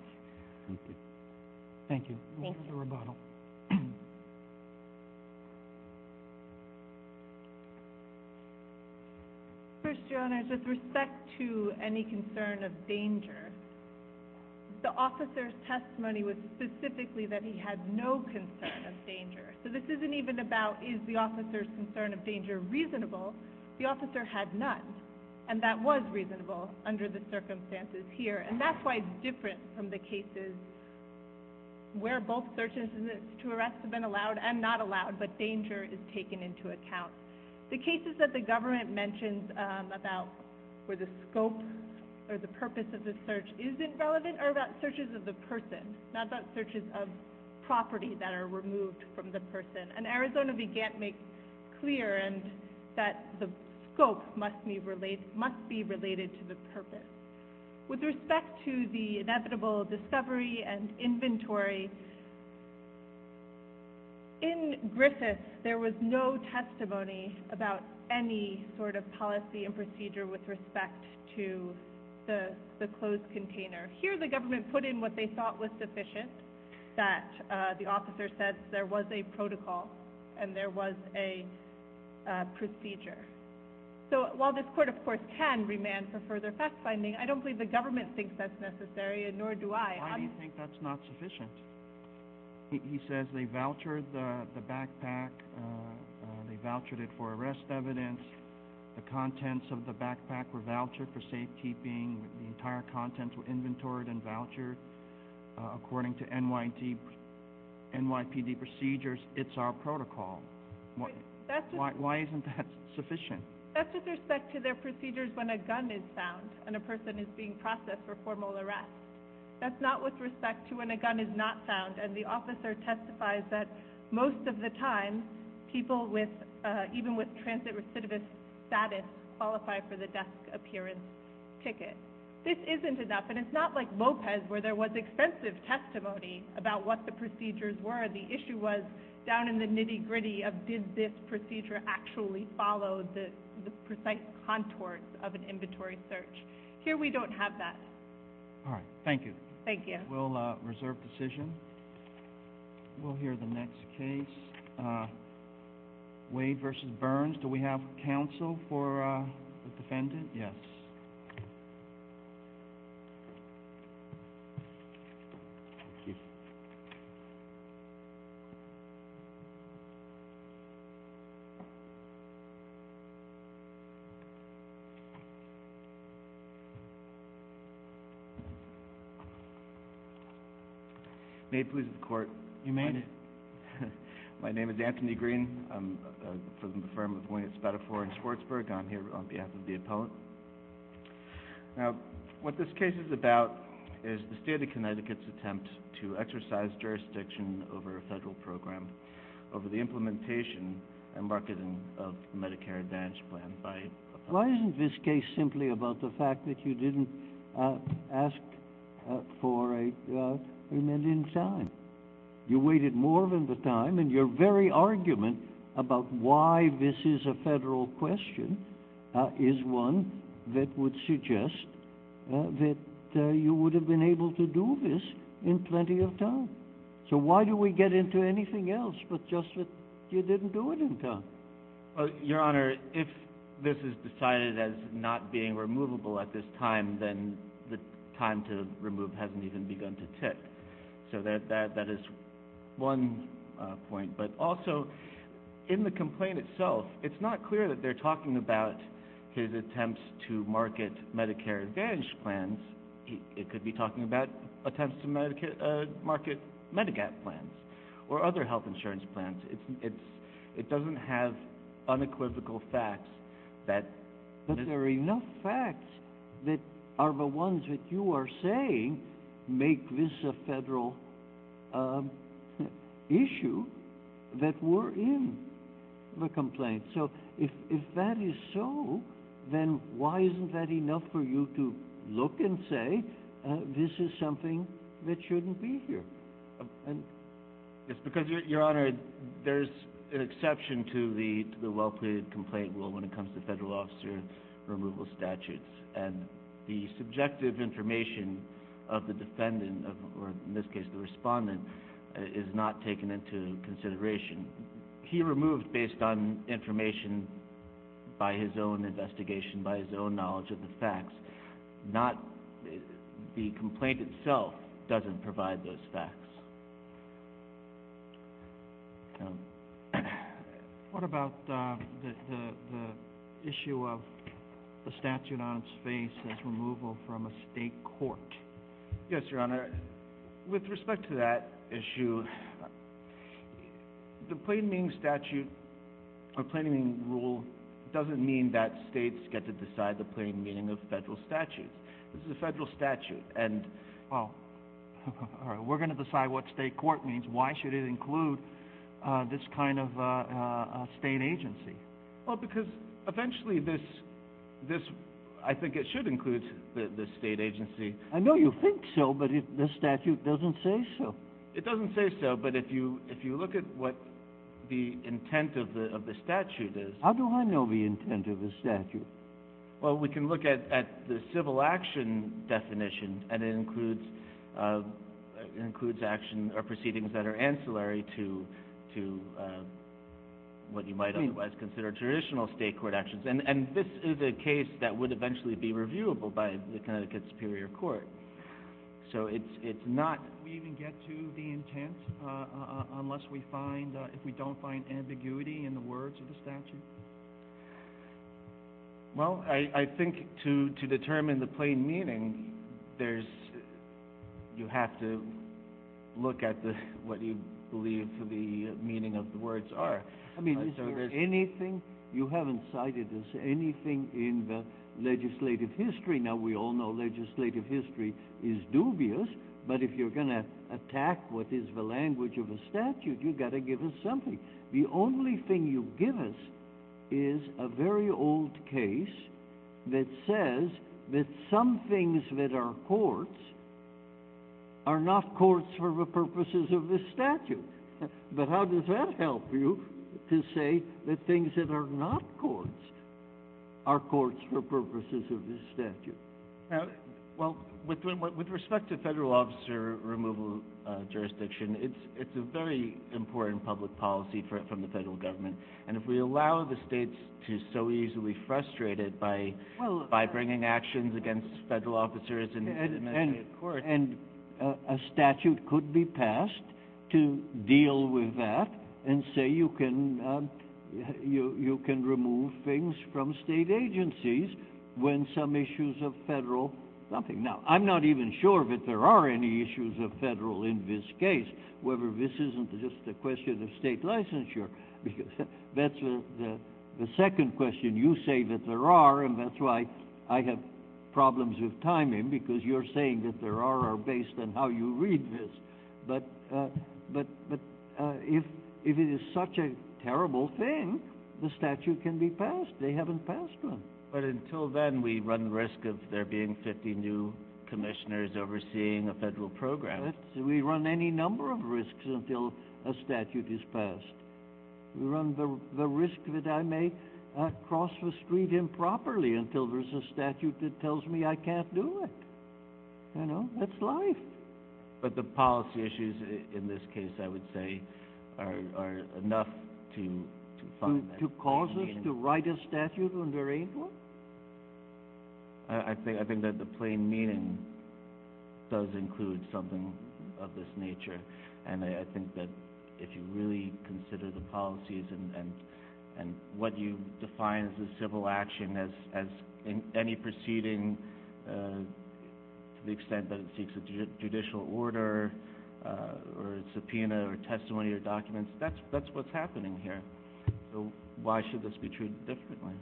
Thank you. Thank you. Thank Move to rebuttal. First, Your Honors, with respect to any concern of danger, the officer's testimony was specifically that he had no concern of danger. So this isn't even about is the officer's concern of danger reasonable. The officer had none, and that was reasonable under the circumstances here. And that's why it's different from the cases where both searches to arrest have been allowed and not allowed, but danger is taken into account. The cases that the government mentions um, about where the scope or the purpose of the search isn't relevant are about searches of the person, not about searches of property that are removed from the person. And Arizona began to make clear and that the scope must be related to the purpose. With respect to the inevitable discovery and inventory, in Griffith, there was no testimony about any sort of policy and procedure with respect to the closed container. Here, the government put in what they thought was sufficient, that uh, the officer said there was a protocol and there was a uh, procedure. So while this court, of course, can remand for further fact-finding, I don't believe the government thinks that's necessary, and nor do I. Why do you um, think that's not sufficient? He says they vouchered the backpack, uh, uh, they vouchered it for arrest evidence, the contents of the backpack were vouchered for safekeeping, the entire contents were inventoried and vouchered uh, according to NYPD procedures. It's our protocol. Why isn't that sufficient? That's with respect to their procedures when a gun is found and a person is being processed for formal arrest. That's not with respect to when a gun is not found, and the officer testifies that most of the time, people with, uh, even with transit recidivist status qualify for the desk appearance ticket. This isn't enough, and it's not like Lopez where there was extensive testimony about what the procedures were. The issue was down in the nitty-gritty of did this procedure actually follow the precise contours of an inventory search. Here we don't have that. All right. Thank you. Thank you. We'll uh, reserve decision. We'll hear the next case, uh, Dane v. Burns. Do we have counsel for uh, the defendant? Yes. Thank you. May it please the Court. You made it. *laughs* My name is Anthony Green. I'm uh, from the firm of William Spadafore in Schwartzburg. I'm here on behalf of the appellant. Now, what this case is about is the state of Connecticut's attempt to exercise jurisdiction over a federal program, over the implementation and marketing of the Medicare Advantage Plan by a. Why isn't this case simply about the fact that you didn't uh, ask uh, for a time? You waited more than the time, and your very argument about why this is a federal question uh, is one that would suggest uh, that uh, you would have been able to do this in plenty of time. So why do we get into anything else but just that you didn't do it in time? Well, Your Honor, if this is decided as not being removable at this time, then the time to remove hasn't even begun to tick. So that is one uh, point. But also, in the complaint itself, it's not clear that they're talking about his attempts to market Medicare Advantage plans. It could be talking about attempts to uh, market Medigap plans or other health insurance plans. It doesn't have unequivocal facts that... But there are enough facts that are the ones that you are saying make this a federal Um, issue that were in the complaint. So if that is so, then why isn't that enough for you to look and say, uh, this is something that shouldn't be here? Um, it's because, Your Honor, there's an exception to the well-pleaded complaint rule when it comes to federal officer removal statutes. And the subjective information of the defendant, or in this case the respondent, uh, is not taken into consideration. He removed based on information by his own investigation, by his own knowledge of the facts. Not uh, the complaint itself doesn't provide those facts. Um, *coughs* what about uh, the issue of the statute on its face as removal from a state court? Yes, Your Honor. With respect to that issue, the plain meaning statute or plain meaning rule doesn't mean that states get to decide the plain meaning of federal statutes. This is a federal statute. And well, *laughs* we're going to decide what state court means. Why should it include uh, this kind of uh, uh, state agency? Well, because eventually this, I think it should include the state agency. I know you think so, but the statute doesn't say so. It doesn't say so, but if you look at what the intent of the statute is... How do I know the intent of the statute? Well, we can look at the civil action definition, and uh, it includes action or proceedings that are ancillary to uh, what you might otherwise consider traditional state court actions. And this is a case that would eventually be reviewable by the Connecticut Superior Court. So it's not... Do we even get to the intent uh, uh, uh, unless we find, if we don't find ambiguity in the words of the statute? Well, I think to determine the plain meaning, there's, you have to look at what you believe the meaning of the words are. I mean, is there anything... You haven't cited as anything in the legislative history. Now, we all know legislative history is dubious, but if you're going to attack what is the language of a statute, you've got to give us something. The only thing you give us is a very old case that says that some things that are courts are not courts for the purposes of this statute. *laughs* But how does that help you to say that things that are not courts are courts for purposes of this statute? Well, with respect to federal officer removal uh, jurisdiction, it's a very important public policy from the federal government. And if we allow the states to so easily frustrate it by bringing actions against federal officers in the court... And uh, a statute could be passed to deal with that and say um, you can remove things from state agencies when some issues of federal... something. Now, I'm not even sure that there are any issues of federal in this case, whether this isn't just a question of state licensure, *laughs* because that's the second question. You say that there are, and that's why I have problems with timing, because you're saying that there are based on how you read this. But uh, uh, if it is such a terrible thing, the statute can be passed. They haven't passed one. But until then, we run the risk of there being 50 new commissioners overseeing a federal program. We run any number of risks until a statute is passed. We run the risk that I may uh, cross the street improperly until there's a statute that tells me I can't do it. You know, that's life. But the policy issues in this case, I would say, are enough to find that... To cause us to write a statute when there ain't one? I think that the plain meaning does include something of this nature. And I think that if you really consider the policies and what you define as a civil action as in any proceeding uh, to the extent that it seeks a judicial order Uh, or a subpoena or testimony or documents, that's what's happening here. So why should this be treated differently?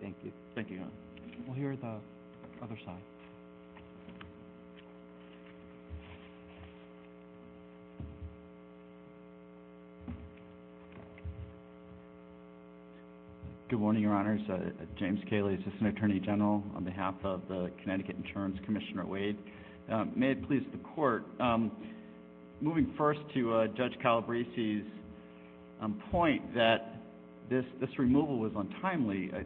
Thank you. Thank you, Your Honor. We'll hear the other side. Good morning, Your Honors. Uh, James Cayley, Assistant Attorney General on behalf of the Connecticut Insurance Commissioner Wade. Uh, may it please the Court, um, moving first to uh, Judge Calabresi's um, point that this removal was untimely, uh,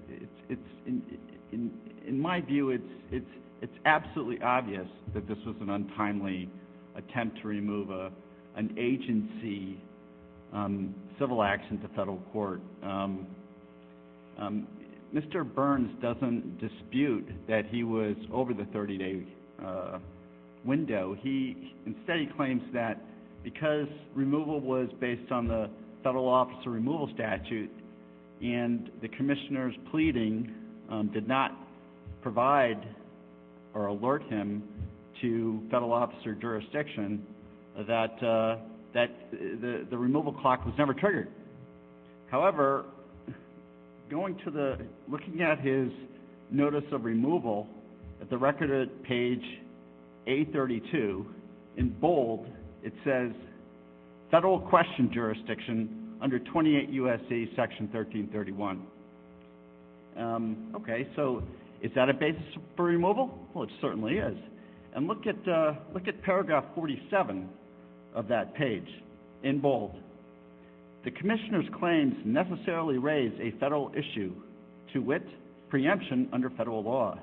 in my view, it's absolutely obvious that this was an untimely attempt to remove an agency um, civil action to federal court. Um, Mr. Burns doesn't dispute that he was over the 30-day window. He instead, he claims that because removal was based on the federal officer removal statute and the commissioner's pleading um, did not provide or alert him to federal officer jurisdiction, that uh, the removal clock was never triggered. However, looking at his notice of removal, at the record page A32, in bold, it says, Federal Question Jurisdiction under 28 U.S.C. Section 1331. Um, okay, so is that a basis for removal? Well, it certainly is. And uh, look at paragraph 47 of that page, in bold. The commissioner's claims necessarily raise a federal issue to wit, preemption under federal law.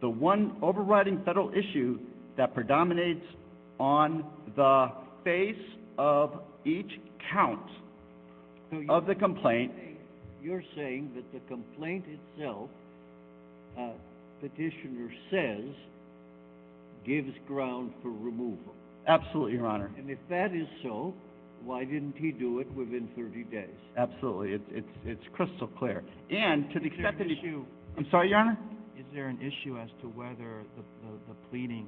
The one overriding federal issue that predominates on the face of each count of the complaint You're saying that the complaint itself, uh, petitioner says, gives ground for removal. Absolutely, Your Honor. And if that is so, why didn't he do it within 30 days? Absolutely. It's crystal clear. And to the extent that he... Is there an issue... I'm sorry, Your Honor? Is there an issue as to whether the pleading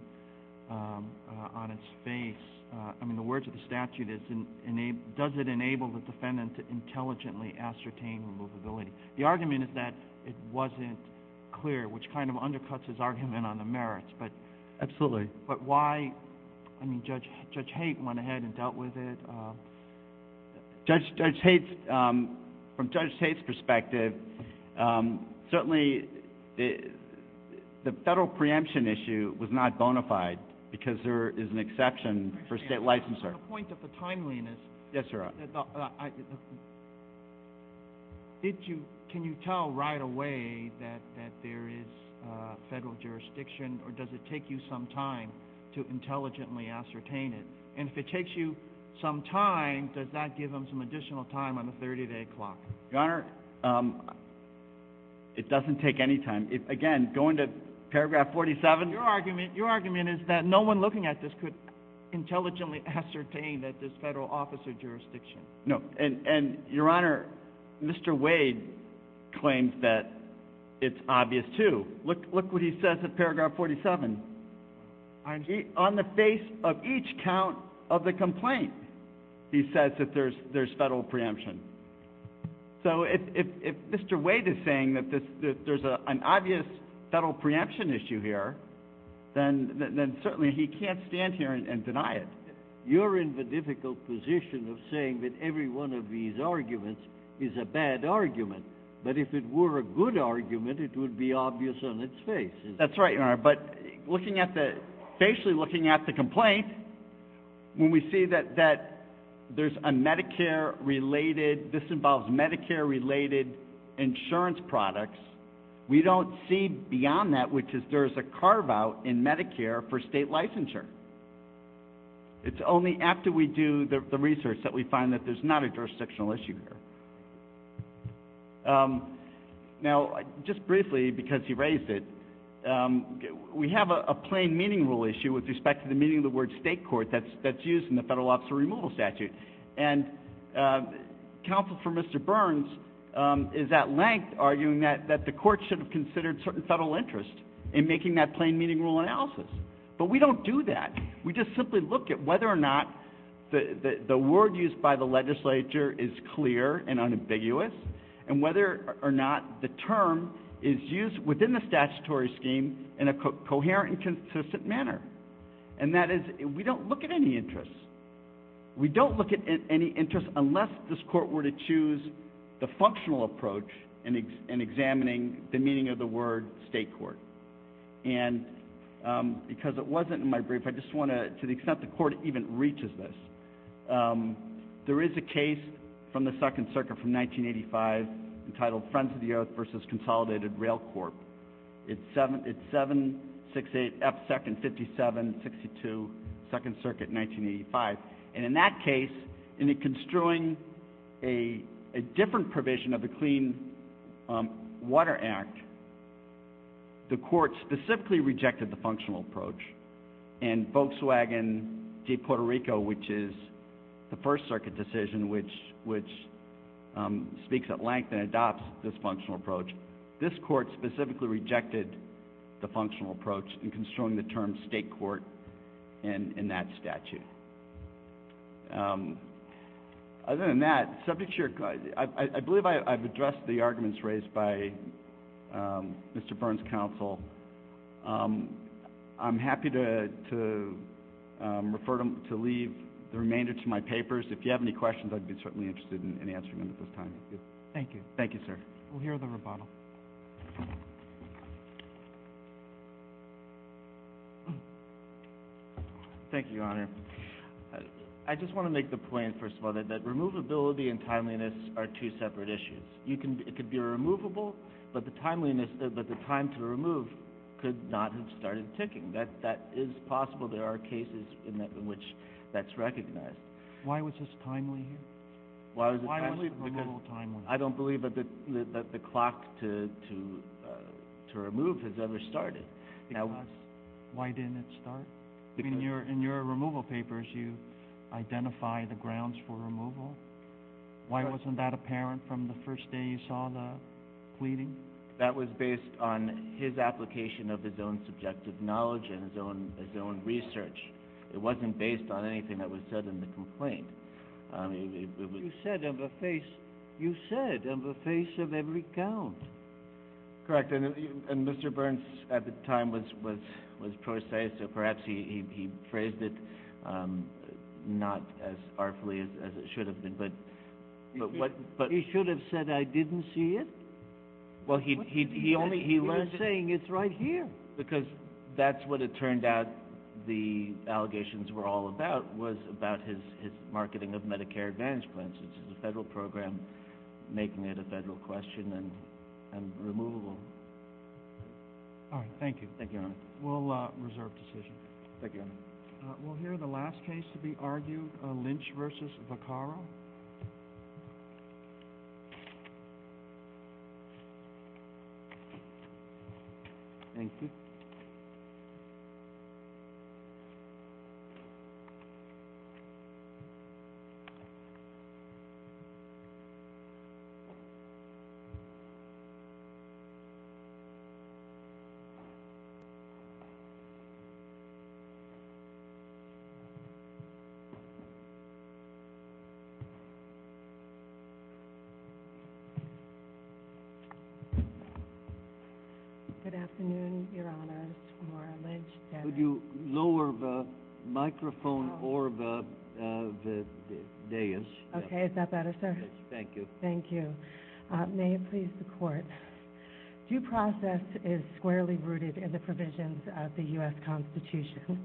um, uh, on its face, uh, I mean, the words of the statute, is, does it enable the defendant to intelligently ascertain removability? The argument is that it wasn't clear, which kind of undercuts his argument on the merits. Absolutely. But why... I mean, Judge Haight went ahead and dealt with it. Uh, Judge Haight's... Um, from Judge Haight's perspective, um, certainly the federal preemption issue was not bona fide because there is an exception for state licensure. The point of the timeliness... Yes, Your Honor. Uh, can you tell right away that there is uh, federal jurisdiction, or does it take you some time to intelligently ascertain it? And if it takes you some time, does that give them some additional time on the 30-day clock? Your Honor, um, it doesn't take any time. Again, going to paragraph 47... Your argument is that no one looking at this could intelligently *laughs* ascertain that there's federal officer jurisdiction. No. And, Your Honor, Mr. Wade claims that it's obvious, too. Look what he says in paragraph 47. On the face of each count of the complaint, he says that there's federal preemption. So if Mr. Wade is saying that there's an obvious federal preemption issue here, then certainly he can't stand here and deny it. You're in the difficult position of saying that every one of these arguments is a bad argument. But if it were a good argument, it would be obvious on its face. That's right, Your Honor. But looking at the basically looking at the complaint, when we see that there's a Medicare-related... This involves Medicare-related insurance products, we don't see beyond that, which is there's a carve-out in Medicare for state licensure. It's only after we do the research that we find that there's not a jurisdictional issue here. Um, now, just briefly, because he raised it, um, we have a plain meaning rule issue with respect to the meaning of the word state court that's used in the federal officer removal statute. And uh, counsel for Mr. Burns Um, is at length arguing that the court should have considered certain federal interests in making that plain meaning rule analysis. But we don't do that. We just simply look at whether or not the word used by the legislature is clear and unambiguous, and whether or not the term is used within the statutory scheme in a coherent and consistent manner. And that is, we don't look at any interests. We don't look at any interests unless this court were to choose the functional approach in examining the meaning of the word state court. And um, because it wasn't in my brief, I just want to, to the extent the court even reaches this, um, there is a case from the Second Circuit from 1985 entitled Friends of the Earth versus Consolidated Rail Corp. It's 768 F. 2nd 5762, Second Circuit, 1985. And in that case, in construing a different provision of the Clean um, Water Act, the court specifically rejected the functional approach. And Volkswagen de Puerto Rico, which is the First Circuit decision, which um, speaks at length and adopts this functional approach, this court specifically rejected the functional approach in construing the term state court in that statute. Um, Other than that, subject to your, I believe I've addressed the arguments raised by um, Mr. Burns' counsel. Um, I'm happy to um, refer them, to leave the remainder to my papers. If you have any questions, I'd be certainly interested in answering them at this time. Thank you. Thank you, sir. We'll hear the rebuttal. Thank you, Your Honor. I just want to make the point, first of all, that removability and timeliness are two separate issues. It could be removable, but the timeliness, uh, but the time to remove could not have started ticking. That is possible. There are cases in which that's recognized. Why was this timely here? Why was it timely? Why was the removal timely? I don't believe that the clock uh, to remove has ever started. Because why didn't it start? In your removal papers, you identify the grounds for removal. Why wasn't that apparent from the first day you saw the pleading? That was based on his application of his own subjective knowledge and his own research. It wasn't based on anything that was said in the complaint. Um, you said on the face, you said on the face of every count. Correct. And Mr. Burns at the time was pro se, so perhaps he phrased it um, not as artfully as it should have been. But he should have said, I didn't see it? Well, he only, he learned. He was saying it's right here. Because that's what it turned out the allegations were all about, was about his marketing of Medicare Advantage plans, which is a federal program, making it a federal question and removable. All right. Thank you. Thank you, Your Honor. We'll uh, reserve decision. Thank you, Your Honor. Uh, we'll hear the last case to be argued, uh, Lynch v. Vaccaro. Thank you. Good afternoon, Your Honors. Maura Lynch. Could you lower the microphone or the dais? Okay. Is that better, sir? Yes. Thank you. Thank you. Uh, may it please the Court. Due process is squarely rooted in the provisions of the U.S. Constitution.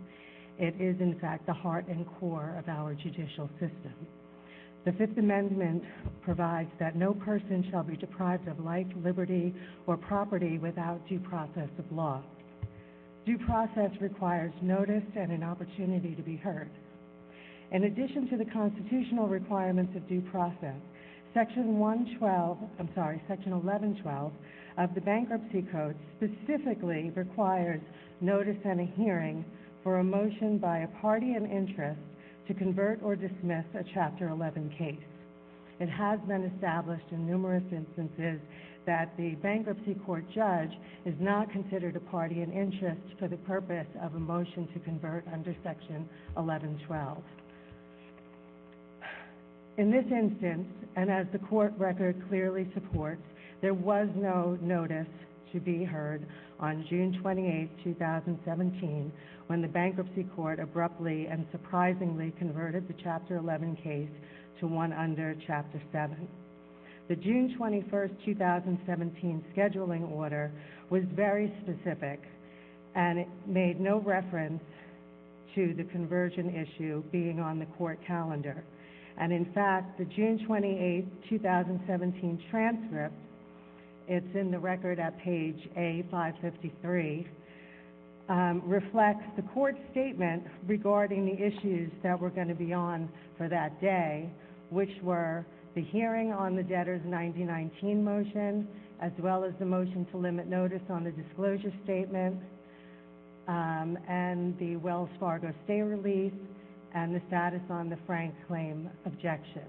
It is, in fact, the heart and core of our judicial system. The Fifth Amendment provides that no person shall be deprived of life, liberty, or property without due process of law. Due process requires notice and an opportunity to be heard. In addition to the constitutional requirements of due process, Section 112, I'm sorry, Section 1112 of the Bankruptcy Code specifically requires notice and a hearing for a motion by a party in interest to convert or dismiss a Chapter 11 case. It has been established in numerous instances that the bankruptcy court judge is not considered a party in interest for the purpose of a motion to convert under Section 1112. In this instance, and as the court record clearly supports, there was no notice to be heard on June 28, 2017, when the bankruptcy court abruptly and surprisingly converted the Chapter 11 case to one under Chapter 7. The June 21, 2017 scheduling order was very specific, and it made no reference to the conversion issue being on the court calendar. And in fact, the June 28, 2017 transcript, it's in the record at page A553, um, reflects the court statement regarding the issues that were going to be on for that day, which were the hearing on the debtor's 9019 motion, as well as the motion to limit notice on the disclosure statement, um, and the Wells Fargo stay release, and the status on the Frank claim objection.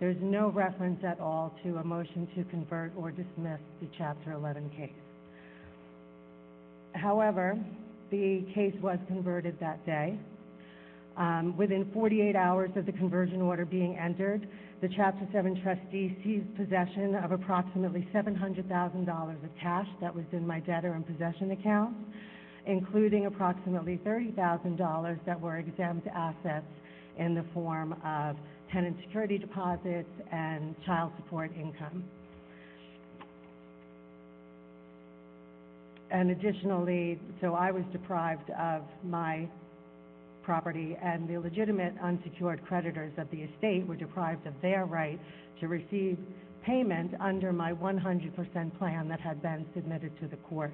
There's no reference at all to a motion to convert or dismiss the Chapter 11 case. However, the case was converted that day. Um, within 48 hours of the conversion order being entered, the Chapter 7 trustee seized possession of approximately $700,000 of cash that was in my debtor in possession account, including approximately $30,000 that were exempt assets in the form of tenant security deposits and child support income. And additionally, so I was deprived of my property, and the legitimate unsecured creditors of the estate were deprived of their right to receive payment under my 100% plan that had been submitted to the court.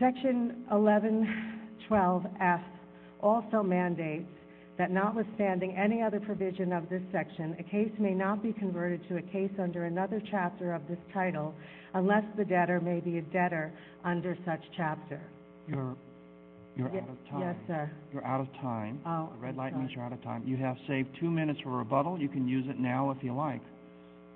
Section 1112F also mandates that notwithstanding any other provision of this section, a case may not be converted to a case under another chapter of this title unless the debtor may be a debtor under such chapter. You're out of time. Yes, sir. You're out of time. Oh, The red light means you're out of time. You have saved two minutes for rebuttal. You can use it now if you like.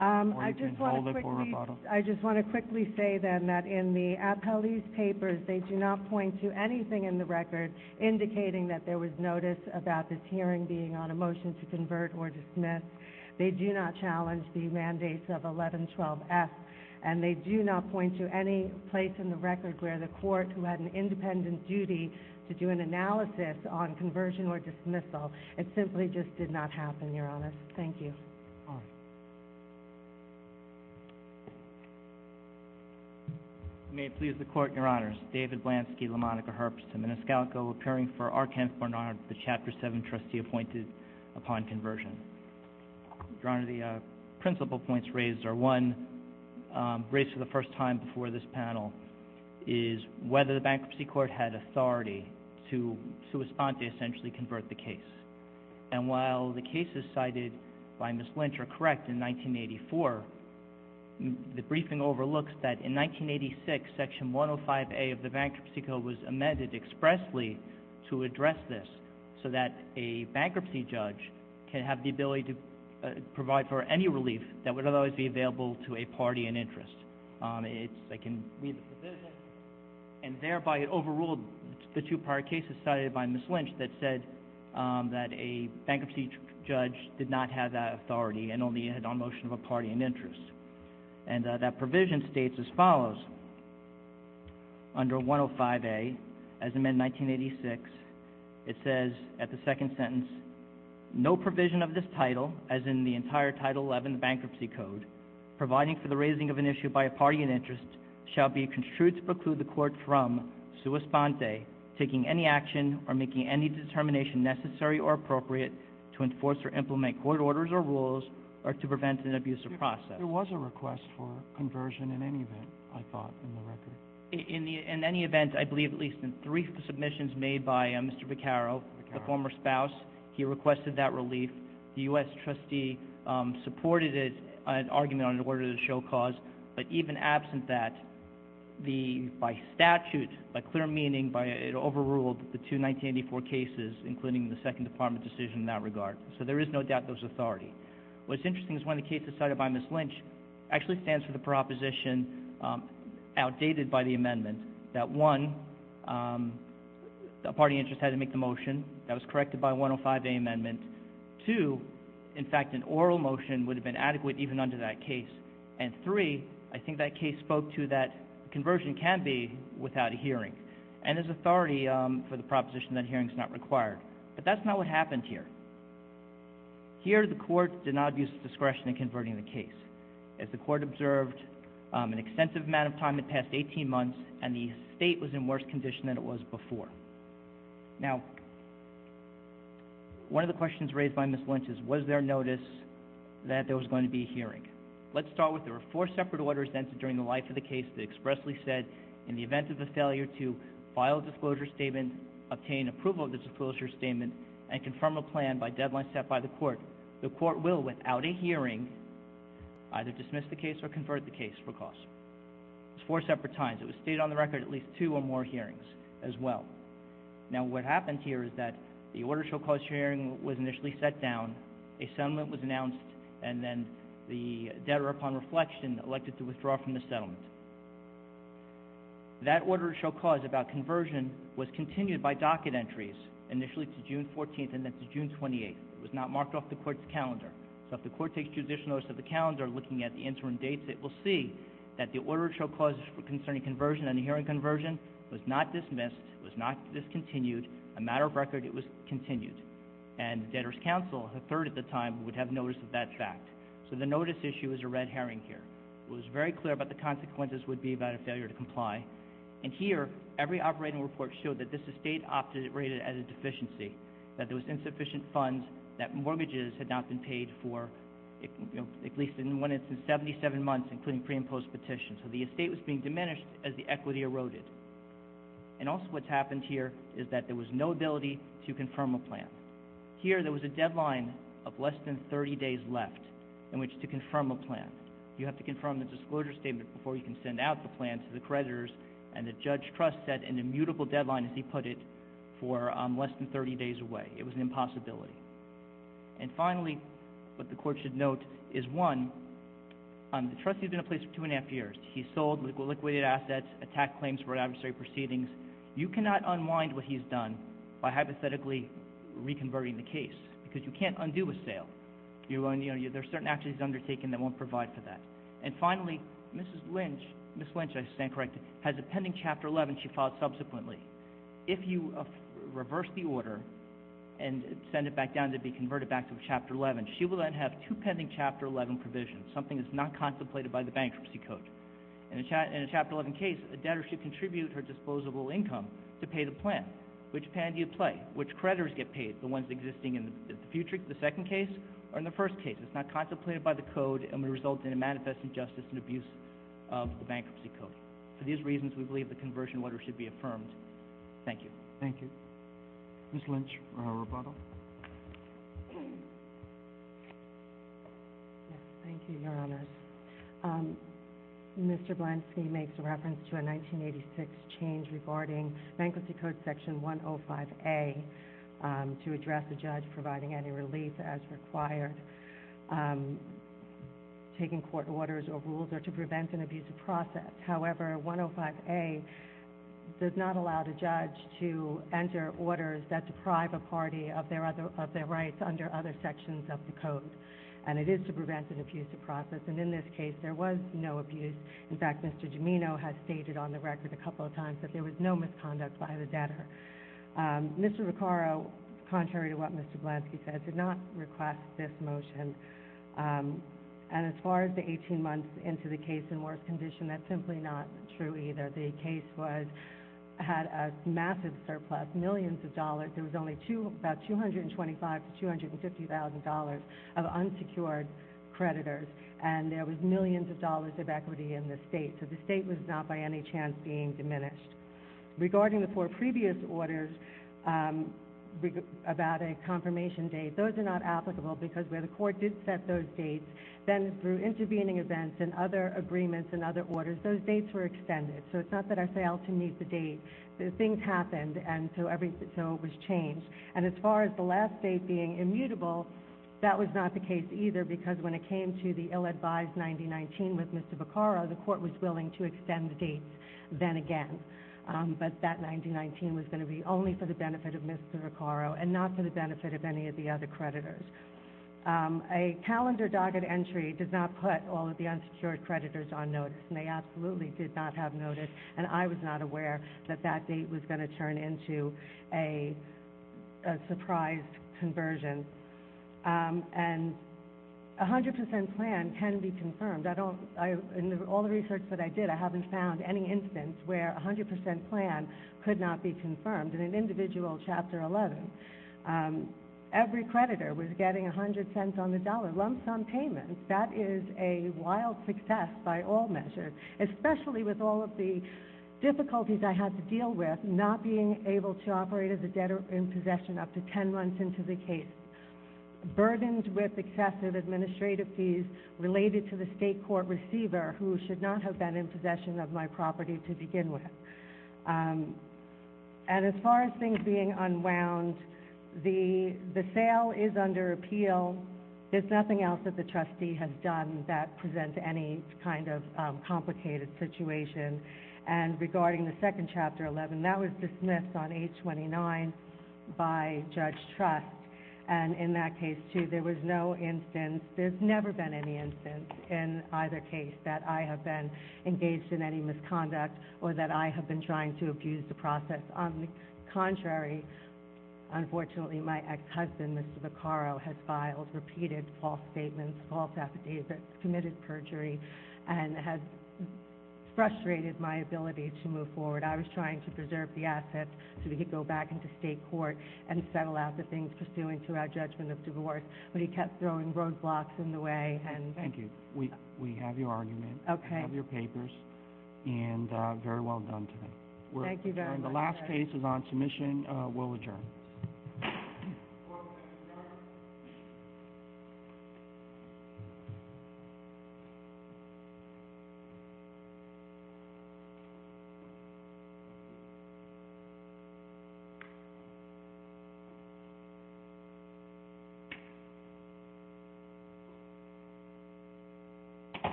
Um, Or I just want to quickly. I just want to quickly say then that in the appellee's papers, they do not point to anything in the record indicating that there was notice about this hearing being on a motion to convert or dismiss. They do not challenge the mandates of 1112F, and they do not point to any place in the record where the court, who had an independent duty to do an analysis on conversion or dismissal, it simply just did not happen, Your Honor. Thank you. All right. May it please the Court, Your Honors. David Blansky, LaMonica Herbst, and Maniscalco, appearing for R. Kent Barnard, the Chapter 7 trustee appointed upon conversion. Your Honor, the uh, principal points raised are, one, um, raised for the first time before this panel, is whether the bankruptcy court had authority to respond to essentially convert the case. And while the cases cited by Ms. Lynch are correct in 1984, the briefing overlooks that in 1986, Section 105A of the Bankruptcy Code was amended expressly to address this so that a bankruptcy judge can have the ability to uh, provide for any relief that would otherwise be available to a party in interest. Um, I can read the provision. And thereby it overruled the two prior cases cited by Ms. Lynch that said um, that a bankruptcy judge did not have that authority and only had on motion of a party in interest. And uh, that provision states as follows. Under 105A, as amended in 1986, it says at the second sentence, no provision of this title, as in the entire Title 11 of the Bankruptcy Code, providing for the raising of an issue by a party in interest, shall be construed to preclude the court from, sua sponte, taking any action or making any determination necessary or appropriate to enforce or implement court orders or rules or to prevent an abusive process. There was a request for conversion in any event, I thought, in the record. In any event, I believe at least in three submissions made by uh, Mr. Vaccaro, the former spouse, he requested that relief. The U.S. trustee um, supported it uh, an argument on an order to show cause. But even absent that, by statute, by clear meaning, it overruled the two 1984 cases, including the Second Department decision in that regard. So there is no doubt there was authority. What's interesting is one of the cases cited by Ms. Lynch actually stands for the proposition, um, outdated by the amendment, that one, um, the party interest had to make the motion. That was corrected by 105A amendment. Two, in fact, an oral motion would have been adequate even under that case. And three, I think that case spoke to that conversion can be without a hearing. And there's authority um, for the proposition that hearing is not required. But that's not what happened here. Here, the court did not abuse discretion in converting the case. As the court observed, um, an extensive amount of time had passed, 18 months, and the state was in worse condition than it was before. Now, one of the questions raised by Ms. Lynch is, was there notice that there was going to be a hearing? Let's start with there were four separate orders entered during the life of the case that expressly said, in the event of a failure to file a disclosure statement, obtain approval of the disclosure statement, and confirm a plan by deadline set by the court, the court will, without a hearing, either dismiss the case or convert the case for cause. It was four separate times. It was stated on the record at least two or more hearings as well. Now, what happened here is that the order show cause hearing was initially set down, a settlement was announced, and then the debtor, upon reflection, elected to withdraw from the settlement. That order show cause about conversion was continued by docket entries, initially to June 14th and then to June 28th. It was not marked off the court's calendar. So if the court takes judicial notice of the calendar, looking at the interim dates, it will see that the order show cause concerning conversion and the hearing conversion was not dismissed, was not discontinued. A matter of record, it was continued. And the debtor's counsel, a third at the time, would have notice of that fact. So the notice issue is a red herring here. It was very clear about the consequences would be about a failure to comply. And here, every operating report showed that this estate operated as a deficiency, that there was insufficient funds, that mortgages had not been paid for, at least in one instance, 77 months, including pre- and post-petition. So the estate was being diminished as the equity eroded. And also what's happened here is that there was no ability to confirm a plan. Here, there was a deadline of less than 30 days left in which to confirm a plan. You have to confirm the disclosure statement before you can send out the plan to the creditors, and the judge Trust set an immutable deadline, as he put it, for um, less than 30 days away. It was an impossibility. And finally, what the court should note is, one, um, the trustee has been in place for two and a half years. He sold liquidated assets, attacked claims for adversary proceedings. You cannot unwind what he's done by hypothetically reconverting the case, because you can't undo a sale. There are certain actions he's undertaken that won't provide for that. And finally, Mrs. Lynch, Ms. Lynch, I stand corrected, has a pending Chapter 11 she filed subsequently. If you uh, reverse the order and send it back down to be converted back to Chapter 11, she will then have two pending Chapter 11 provisions, something that's not contemplated by the Bankruptcy Code. In a Chapter 11 case, a debtor should contribute her disposable income to pay the plan. Which plan do you play? Which creditors get paid? The ones existing in the future, the second case, or in the first case? It's not contemplated by the Code and would result in a manifest injustice and abuse of the Bankruptcy Code. For these reasons, we believe the conversion order should be affirmed. Thank you. Thank you. Ms. Lynch, uh, rebuttal. Thank you, Your Honors. Um, Mr. Blansky makes a reference to a 1986 change regarding Bankruptcy Code Section 105A um, to address a judge providing any relief as required. Um, Taking court orders or rules or to prevent an abusive process. However, 105A does not allow the judge to enter orders that deprive a party of their rights under other sections of the Code. And it is to prevent an abusive process. And in this case, there was no abuse. In fact, Mr. Gimeno has stated on the record a couple of times that there was no misconduct by the debtor. Um, Mr. Vaccaro, contrary to what Mr. Blansky said, did not request this motion. Um, And as far as the 18 months into the case in worse condition, that's simply not true either. The case had a massive surplus, millions of dollars. There was only about $225,000 to $250,000 of unsecured creditors. And there was millions of dollars of equity in the state. So the state was not by any chance being diminished. Regarding the four previous orders, um, about a confirmation date, those are not applicable because where the court did set those dates, then through intervening events and other agreements and other orders, those dates were extended. So it's not that I failed to meet the date. Things happened, and so it was changed. And as far as the last date being immutable, that was not the case either because when it came to the ill-advised 9019 with Mr. Vaccaro, the court was willing to extend the dates then again. Um, but that 9019 was going to be only for the benefit of Mr. Vaccaro and not for the benefit of any of the other creditors. Um, a calendar docket entry does not put all of the unsecured creditors on notice, and they absolutely did not have notice, and I was not aware that that date was going to turn into a surprise conversion. Um, and a 100% plan can be confirmed. In all the research that I did, I haven't found any instance where a 100% plan could not be confirmed. In an individual Chapter 11, um, every creditor was getting 100 cents on the dollar, lump sum payments. That is a wild success by all measures, especially with all of the difficulties I had to deal with, not being able to operate as a debtor in possession up to 10 months into the case, burdened with excessive administrative fees related to the state court receiver who should not have been in possession of my property to begin with. Um, and as far as things being unwound, the sale is under appeal. There's nothing else that the trustee has done that presents any kind of um, complicated situation. And regarding the second Chapter 11, that was dismissed on 829 by Judge Trust. And in that case, too, there was no instance, there's never been any instance in either case that I have been engaged in any misconduct or that I have been trying to abuse the process. On the contrary, unfortunately, my ex-husband, Mr. Vaccaro, has filed repeated false statements, false affidavits, committed perjury, and has frustrated my ability to move forward. I was trying to preserve the assets so we could go back into state court and settle out the things pursuant to our judgment of divorce, but he kept throwing roadblocks in the way. Thank you. We have your argument. Okay. We have your papers. And uh, very well done today. Thank you very much. The last case is on submission. Uh, we'll adjourn.